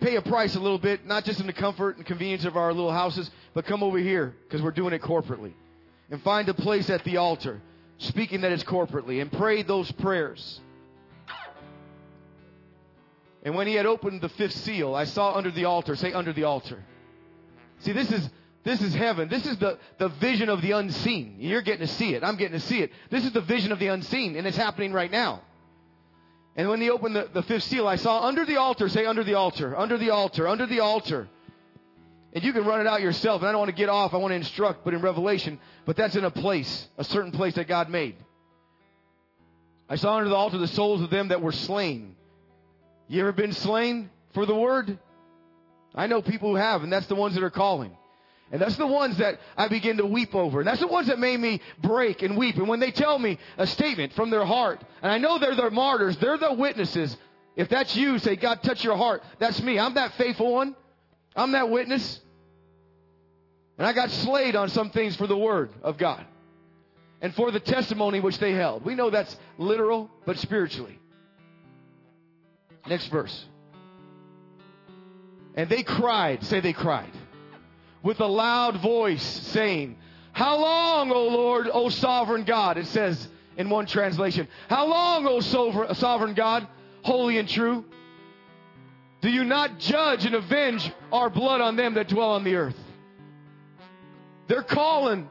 pay a price a little bit, not just in the comfort and convenience of our little houses, but come over here because we're doing it corporately. And find a place at the altar, speaking that is corporately, and pray those prayers. And when he had opened the fifth seal, I saw under the altar, say under the altar. See, this is this is heaven. This is the, the vision of the unseen. You're getting to see it. I'm getting to see it. This is the vision of the unseen, and it's happening right now. And when he opened the, the fifth seal, I saw under the altar, say under the altar, under the altar, under the altar. And you can run it out yourself. And I don't want to get off. I want to instruct, but in Revelation, but that's in a place, a certain place that God made. I saw under the altar the souls of them that were slain. You ever been slain for the word? I know people who have, and that's the ones that are calling. And that's the ones that I begin to weep over. And that's the ones that made me break and weep. And when they tell me a statement from their heart, and I know they're the martyrs, they're the witnesses. If that's you, say, God, touch your heart. That's me. I'm that faithful one. I'm that witness. And I got slayed on some things for the word of God and for the testimony which they held. We know that's literal, but spiritually. Next verse. And they cried, say they cried, with a loud voice, saying, How long, O Lord, O sovereign God? It says in one translation, How long, O sovereign God, holy and true? Do you not judge and avenge our blood on them that dwell on the earth? They're calling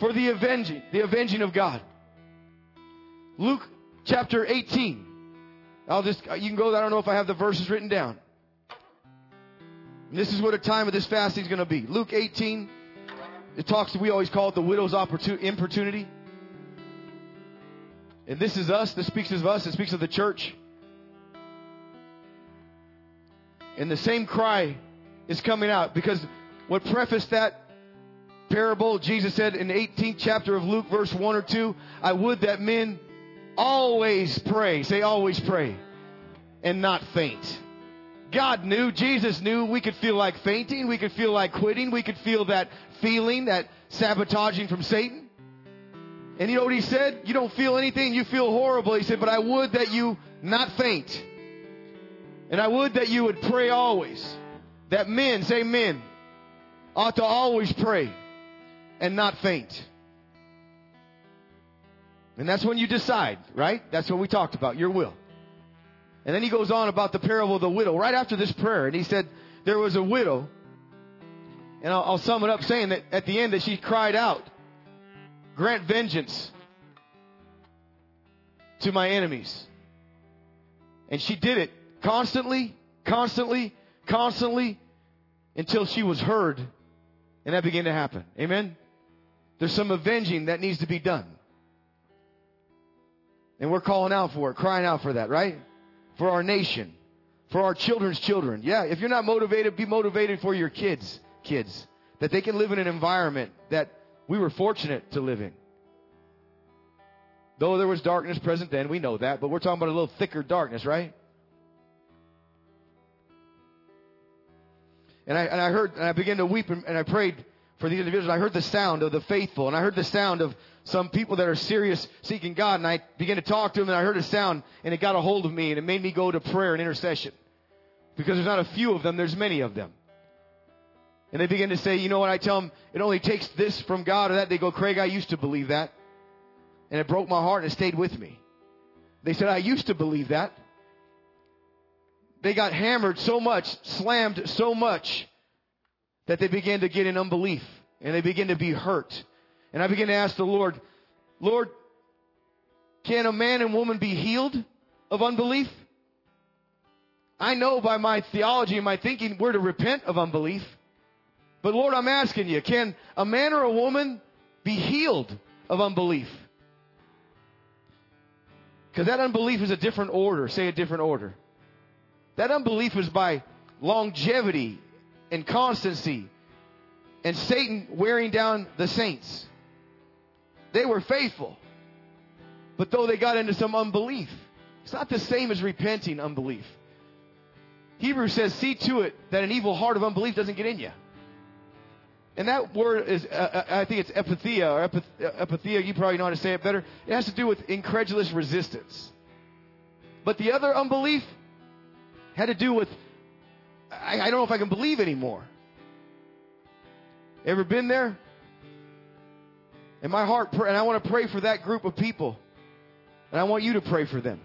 for the avenging, the avenging of God. Luke chapter 18. I'll just, uh, you can go, I don't know if I have the verses written down. And this is what a time of this fasting is going to be. Luke 18, it talks, we always call it the widow's opportunity. And this is us. This speaks of us. It speaks of the church. And the same cry is coming out because what prefaced that parable, Jesus said in the 18th chapter of Luke, verse 1 or 2, I would that men always pray. Say, always pray. And not faint. God knew, Jesus knew we could feel like fainting, we could feel like quitting, we could feel that feeling, that sabotaging from Satan. And you know what he said? You don't feel anything, you feel horrible. He said, but I would that you not faint. And I would that you would pray always. That men, say men, ought to always pray and not faint. And that's when you decide, right? That's what we talked about, your will. And then he goes on about the parable of the widow right after this prayer. And he said, There was a widow. And I'll, I'll sum it up saying that at the end that she cried out, Grant vengeance to my enemies. And she did it constantly, constantly, constantly until she was heard. And that began to happen. Amen? There's some avenging that needs to be done. And we're calling out for it, crying out for that, right? For our nation, for our children's children. Yeah, if you're not motivated, be motivated for your kids, kids, that they can live in an environment that we were fortunate to live in. Though there was darkness present then, we know that, but we're talking about a little thicker darkness, right? And I, and I heard, and I began to weep, and, and I prayed for these individuals. I heard the sound of the faithful, and I heard the sound of some people that are serious seeking God. And I began to talk to them, and I heard a sound, and it got a hold of me, and it made me go to prayer and intercession. Because there's not a few of them, there's many of them. And they begin to say, you know what, I tell them, it only takes this from God or that. They go, Craig, I used to believe that. And it broke my heart and it stayed with me. They said, I used to believe that. They got hammered so much, slammed so much, that they began to get in unbelief and they begin to be hurt. And I begin to ask the Lord, Lord, can a man and woman be healed of unbelief? I know by my theology and my thinking we're to repent of unbelief. But Lord, I'm asking you, can a man or a woman be healed of unbelief? Because that unbelief is a different order. Say a different order. That unbelief is by longevity and constancy and Satan wearing down the saints. They were faithful. But though they got into some unbelief, it's not the same as repenting unbelief. Hebrews says, see to it that an evil heart of unbelief doesn't get in you. And that word is, uh, uh I think it's epathia, or epathia, you probably know how to say it better. It has to do with incredulous resistance. But the other unbelief had to do with, I, I don't know if I can believe anymore. Ever been there? And my heart, and I want to pray for that group of people. And I want you to pray for them.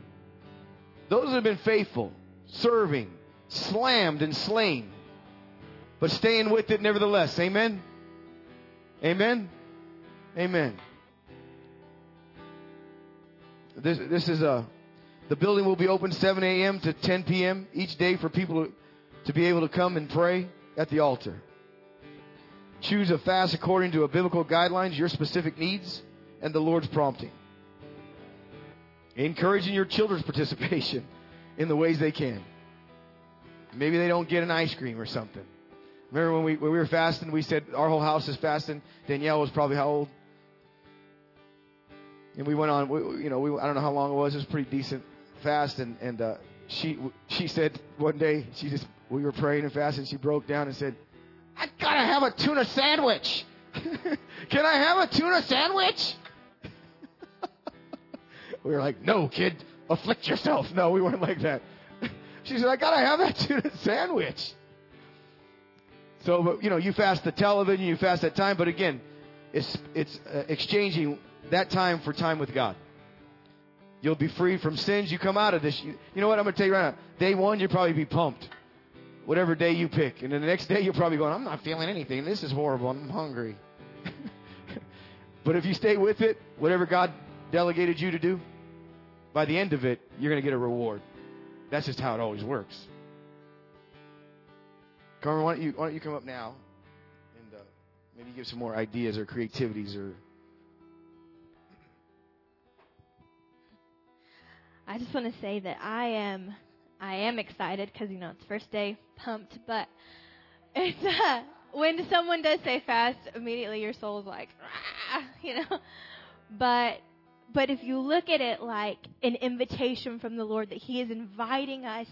Those that have been faithful, serving, slammed and slain, but staying with it nevertheless. Amen? Amen? Amen. This, this is a, the building will be open 7 a.m. to 10 p.m. each day for people to, to be able to come and pray at the altar. Choose a fast according to a biblical guidelines, your specific needs, and the Lord's prompting. Encouraging your children's participation in the ways they can. Maybe they don't get an ice cream or something. Remember when we when we were fasting, we said our whole house is fasting. Danielle was probably how old? And we went on. We, you know, we, I don't know how long it was. It was pretty decent fast, and and uh, she she said one day she just we were praying and fasting. She broke down and said, I gotta have a tuna sandwich. Can I have a tuna sandwich? we were like, no, kid, afflict yourself. No, we weren't like that. She said, I gotta have that tuna sandwich. So, you know, you fast the television, you fast that time, but again, it's, it's uh, exchanging that time for time with God. You'll be free from sins. You come out of this. You, you know what? I'm going to tell you right now. Day one, you'll probably be pumped. Whatever day you pick. And then the next day, you're probably going, I'm not feeling anything. This is horrible. I'm hungry. but if you stay with it, whatever God delegated you to do, by the end of it, you're going to get a reward. That's just how it always works. Carmen, why don't you, why don't you come up now and uh, maybe give some more ideas or creativities or. I just want to say that I am I am excited because you know it's first day, pumped. But it's uh, when someone does say fast, immediately your soul's like, Rah! you know. But but if you look at it like an invitation from the Lord that He is inviting us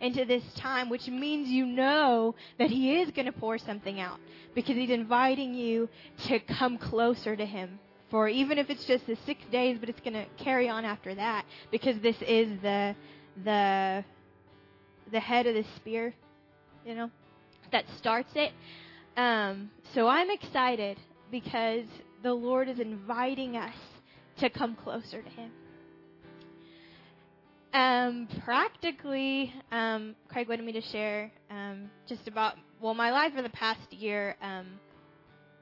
into this time, which means you know that He is going to pour something out because He's inviting you to come closer to Him. For even if it's just the six days, but it's going to carry on after that because this is the the the head of the spear, you know, that starts it. Um, so I'm excited because the Lord is inviting us to come closer to Him. Um, practically, um, Craig wanted me to share um, just about well, my life for the past year um,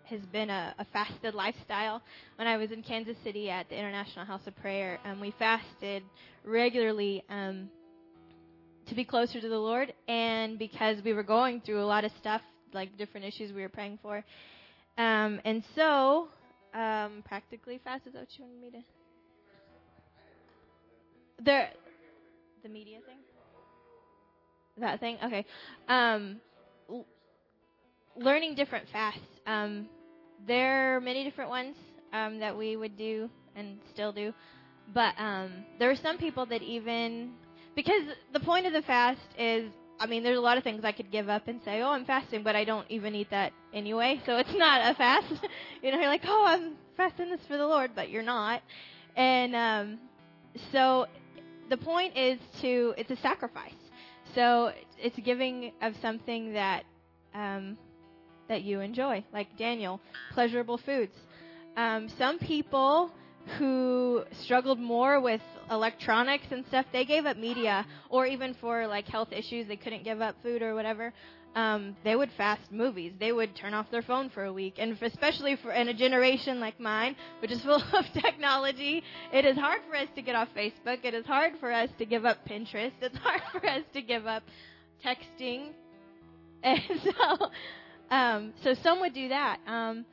has been a, a, fasted lifestyle. When I was in Kansas City at the International House of Prayer, um, we fasted regularly to be closer to the Lord, and because we were going through a lot of stuff, like different issues we were praying for, um, and so um, practically fast. Is that what you wanted me to? The the media thing. That thing. Okay. Um, l- learning different fasts. Um, there are many different ones um, that we would do and still do, but um, there are some people that even because the point of the fast is I mean, there's a lot of things I could give up and say, oh, I'm fasting, but I don't even eat that anyway, so it's not a fast. you know, you're like, oh, I'm fasting this for the Lord, but you're not. And um, so the point is to, it's a sacrifice. So it's giving of something that um, that you enjoy, like Daniel, pleasurable foods. Um, some people who struggled more with electronics and stuff, they gave up media, or even for like health issues, they couldn't give up food or whatever. Um, they would fast movies. They would turn off their phone for a week, and especially for in a generation like mine, which is full of technology, it is hard for us to get off Facebook. It is hard for us to give up Pinterest. It's hard for us to give up texting, and so, um, so some would do that. Um,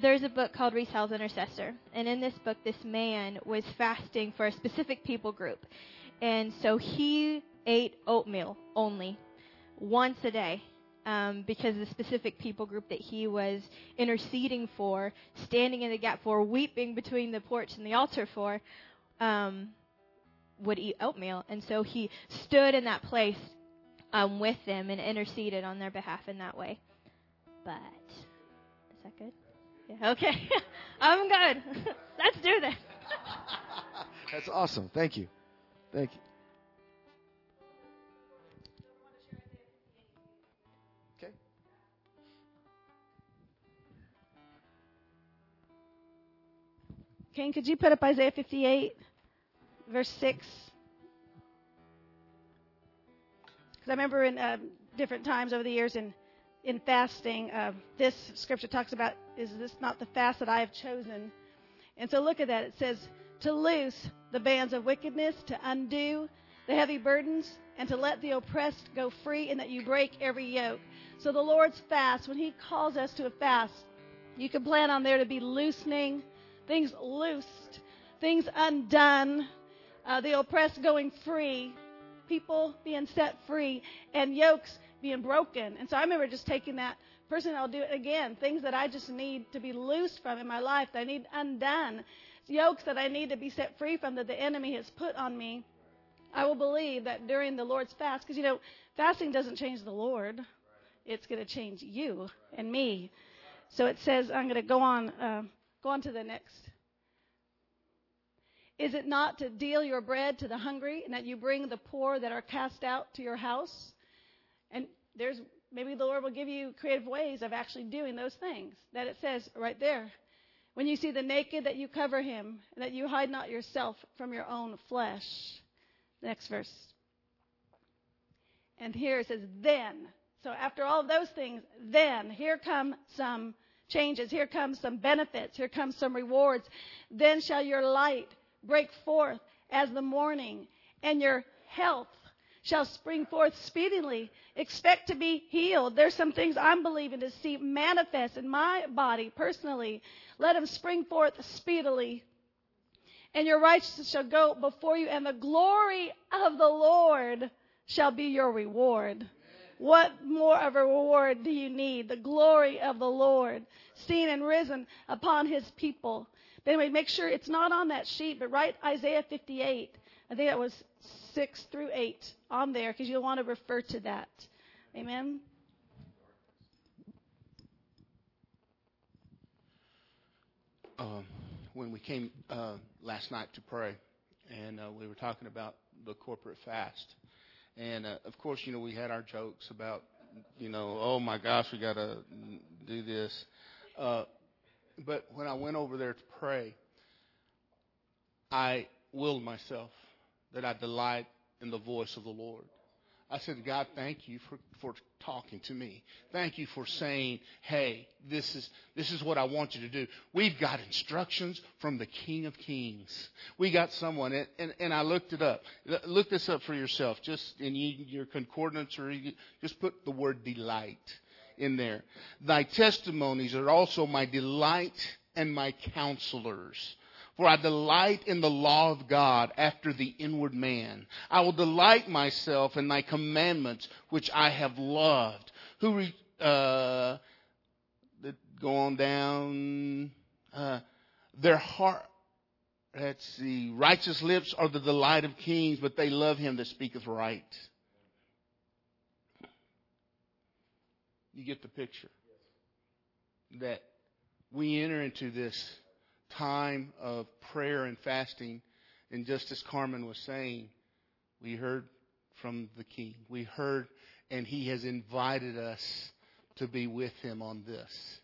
there's a book called Rees Howells Intercessor. And in this book, this man was fasting for a specific people group. And so he ate oatmeal only once a day um, because the specific people group that he was interceding for, standing in the gap for, weeping between the porch and the altar for, um, would eat oatmeal. And so he stood in that place um, with them and interceded on their behalf in that way. But, is that good? Okay. I'm good. Let's do this. That's awesome. Thank you. Thank you. Okay. Kane, could you put up Isaiah 58, verse 6? Because I remember in uh, different times over the years in in fasting, uh, this scripture talks about, is this not the fast that I have chosen? And so look at that. It says, to loose the bands of wickedness, to undo the heavy burdens, and to let the oppressed go free, and that you break every yoke. So the Lord's fast, when He calls us to a fast, you can plan on there to be loosening, things loosed, things undone, uh, the oppressed going free, people being set free, and yokes being broken. And so I remember just taking that person, I'll do it again. Things that I just need to be loosed from in my life, that I need undone. Yokes that I need to be set free from that the enemy has put on me. I will believe that during the Lord's fast, because you know, fasting doesn't change the Lord. It's going to change you and me. So it says, I'm going to go on, uh, go on to the next. Is it not to deal your bread to the hungry and that you bring the poor that are cast out to your house? And there's maybe the Lord will give you creative ways of actually doing those things that it says right there. When you see the naked, that you cover him, and that you hide not yourself from your own flesh. Next verse. And here it says, then. So after all of those things, then here come some changes. Here comes some benefits. Here comes some rewards. Then shall your light break forth as the morning, and your health shall spring forth speedily. Expect to be healed. There's some things I'm believing to see manifest in my body personally. Let them spring forth speedily. And your righteousness shall go before you, and the glory of the Lord shall be your reward. What more of a reward do you need? The glory of the Lord, seen and risen upon his people. But anyway, make sure it's not on that sheet, but write Isaiah 58. I think that was 6 through 8 on there because you'll want to refer to that. Amen. Um, when we came uh, last night to pray, and uh, we were talking about the corporate fast, and uh, of course, you know, we had our jokes about, you know, oh my gosh, we got to do this. Uh, but when I went over there to pray, I willed myself that I delight in the voice of the Lord. I said, God, thank you for, for talking to me. Thank you for saying, hey, this is, this is what I want you to do. We've got instructions from the King of Kings. We got someone, and, and, and I looked it up. Look this up for yourself, just in your concordance, or just put the word delight in there. Thy testimonies are also my delight and my counselors. For I delight in the law of God after the inward man. I will delight myself in thy commandments, which I have loved. Who, re, uh, go on down, uh, their heart, let's see, righteous lips are the delight of kings, but they love him that speaketh right. You get the picture. That we enter into this time of prayer and fasting. And just as Carmen was saying, we heard from the King. We heard, and He has invited us to be with Him on this.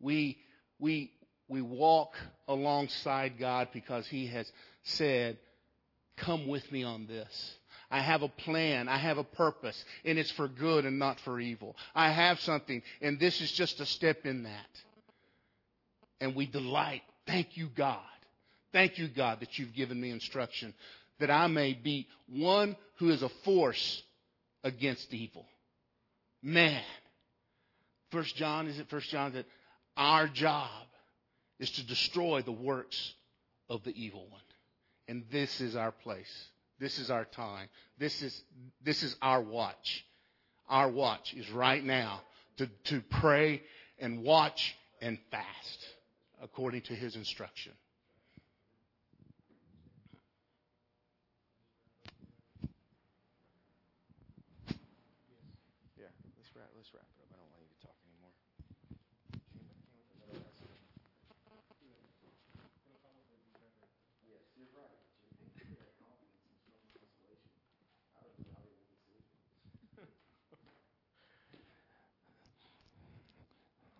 We, we, we walk alongside God because He has said, Come with me on this. I have a plan. I have a purpose, and it's for good and not for evil. I have something, and this is just a step in that. And we delight Thank you, God. Thank you, God, that you've given me instruction that I may be one who is a force against evil. Man. First John, is it First John that our job is to destroy the works of the evil one. And this is our place. This is our time. This is, this is our watch. Our watch is right now to, to pray and watch and fast according to his instruction. Yeah, let's wrap, let's wrap it up. I don't want you to talk anymore.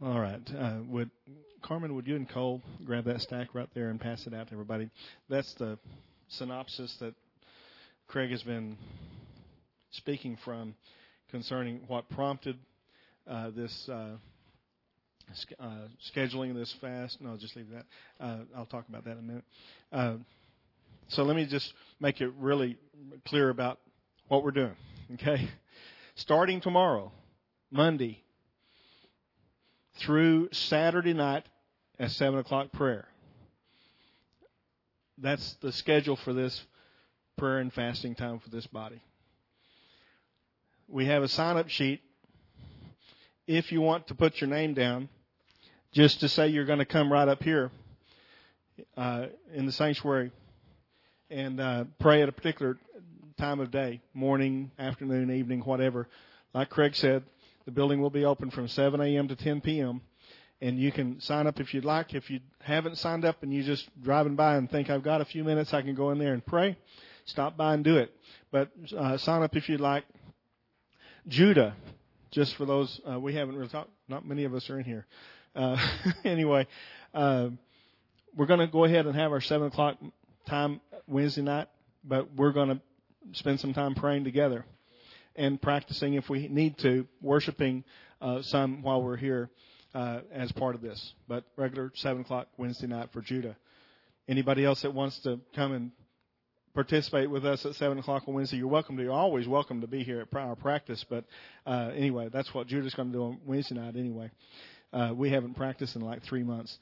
All right. Uh, would Carmen, would you and Cole grab that stack right there and pass it out to everybody? That's the synopsis that Craig has been speaking from concerning what prompted uh, this uh, uh, scheduling this fast. No, just leave that. Uh, I'll talk about that in a minute. Uh, so let me just make it really clear about what we're doing. Okay, starting tomorrow, Monday, through Saturday night at 7 o'clock prayer. That's the schedule for this prayer and fasting time for this body. We have a sign up sheet. If you want to put your name down, just to say you're going to come right up here uh, in the sanctuary and uh, pray at a particular time of day morning, afternoon, evening, whatever. Like Craig said, the building will be open from 7 a.m. to 10 p.m and you can sign up if you'd like. If you haven't signed up and you're just driving by and think I've got a few minutes, I can go in there and pray. Stop by and do it. But uh, sign up if you'd like. Judah, just for those uh, we haven't really talked. Not many of us are in here. Uh, anyway, uh, we're going to go ahead and have our seven o'clock time Wednesday night, but we're going to spend some time praying together and practicing if we need to, worshiping uh, some while we're here uh, as part of this. But regular seven o'clock Wednesday night for Judah. Anybody else that wants to come and participate with us at seven o'clock on Wednesday, you're welcome to. You're always welcome to be here at our practice. But uh, anyway, that's what Judah's going to do on Wednesday night. Anyway, uh, we haven't practiced in like three months.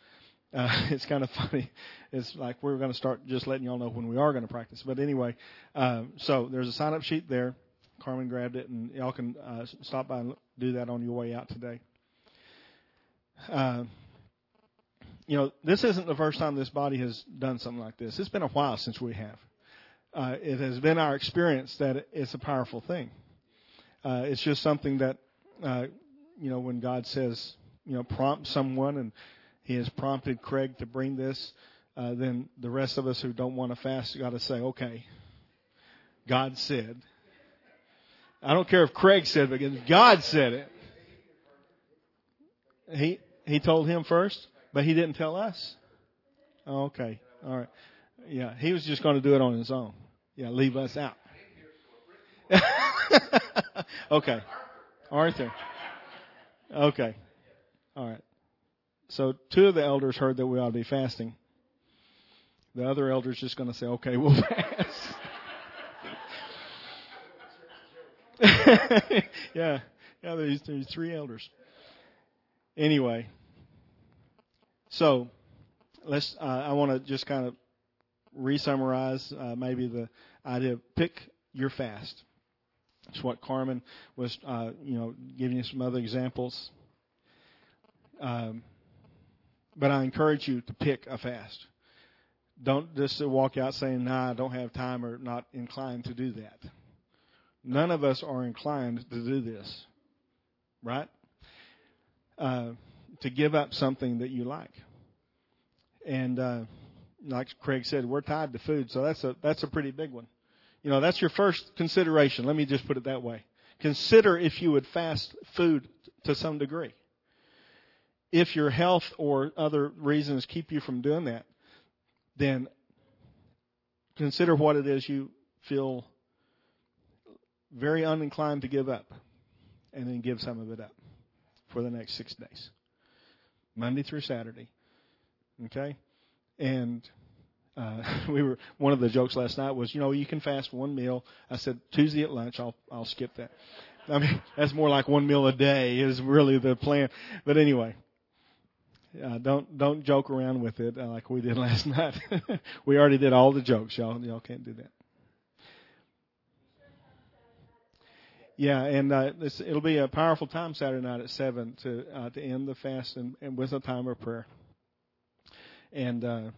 Uh, it's kind of funny. It's like we're going to start just letting y'all know when we are going to practice. But anyway, uh, so there's a sign up sheet there. Carmen grabbed it, and y'all can uh, stop by and do that on your way out today. Uh, you know, this isn't the first time this body has done something like this. It's been a while since we have. Uh, it has been our experience that it's a powerful thing. Uh, it's just something that, uh, you know, when God says, you know, prompt someone, and He has prompted Craig to bring this, uh, then the rest of us who don't want to fast got to say, okay, God said. I don't care if Craig said it, because God said it. He he told him first, but he didn't tell us. Okay, all right. Yeah, he was just going to do it on his own. Yeah, leave us out. okay, Arthur. Okay, all right. So two of the elders heard that we ought to be fasting. The other elders just going to say, "Okay, we'll fast." yeah, yeah. There's, there's three elders. Anyway, so let's. Uh, I want to just kind of re-summarize uh, maybe the idea of pick your fast. It's what Carmen was, uh, you know, giving you some other examples. Um, but I encourage you to pick a fast. Don't just walk out saying, "Nah, I don't have time," or not inclined to do that. None of us are inclined to do this, right? Uh, to give up something that you like. And uh, like Craig said, we're tied to food, so that's a that's a pretty big one. You know, that's your first consideration. Let me just put it that way. Consider if you would fast food to some degree. If your health or other reasons keep you from doing that, then consider what it is you feel very uninclined to give up, and then give some of it up for the next six days, Monday through Saturday. Okay, and uh, we were one of the jokes last night was, you know, you can fast one meal. I said Tuesday at lunch, I'll I'll skip that. I mean, that's more like one meal a day is really the plan. But anyway, uh, don't don't joke around with it uh, like we did last night. we already did all the jokes, y'all. Y'all can't do that. Yeah, and uh, this, it'll be a powerful time Saturday night at seven to uh, to end the fast and, and with a time of prayer. And uh,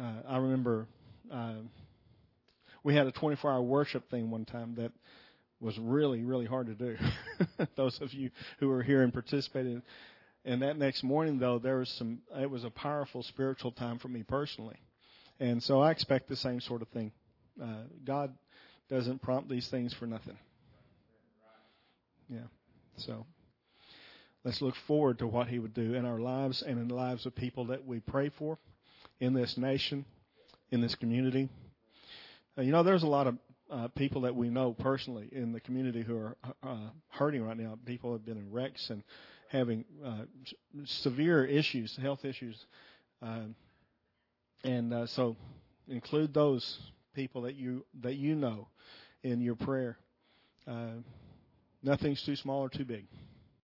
uh, I remember uh, we had a 24-hour worship thing one time that was really really hard to do. Those of you who were here and participated. And that next morning, though, there was some. It was a powerful spiritual time for me personally, and so I expect the same sort of thing. Uh, God doesn't prompt these things for nothing. Yeah. So let's look forward to what He would do in our lives and in the lives of people that we pray for in this nation, in this community. Uh, you know, there's a lot of uh, people that we know personally in the community who are uh, hurting right now. People have been in wrecks and having uh, severe issues, health issues, um, and uh, so include those people that you that you know in your prayer. Nothing's too small or too big.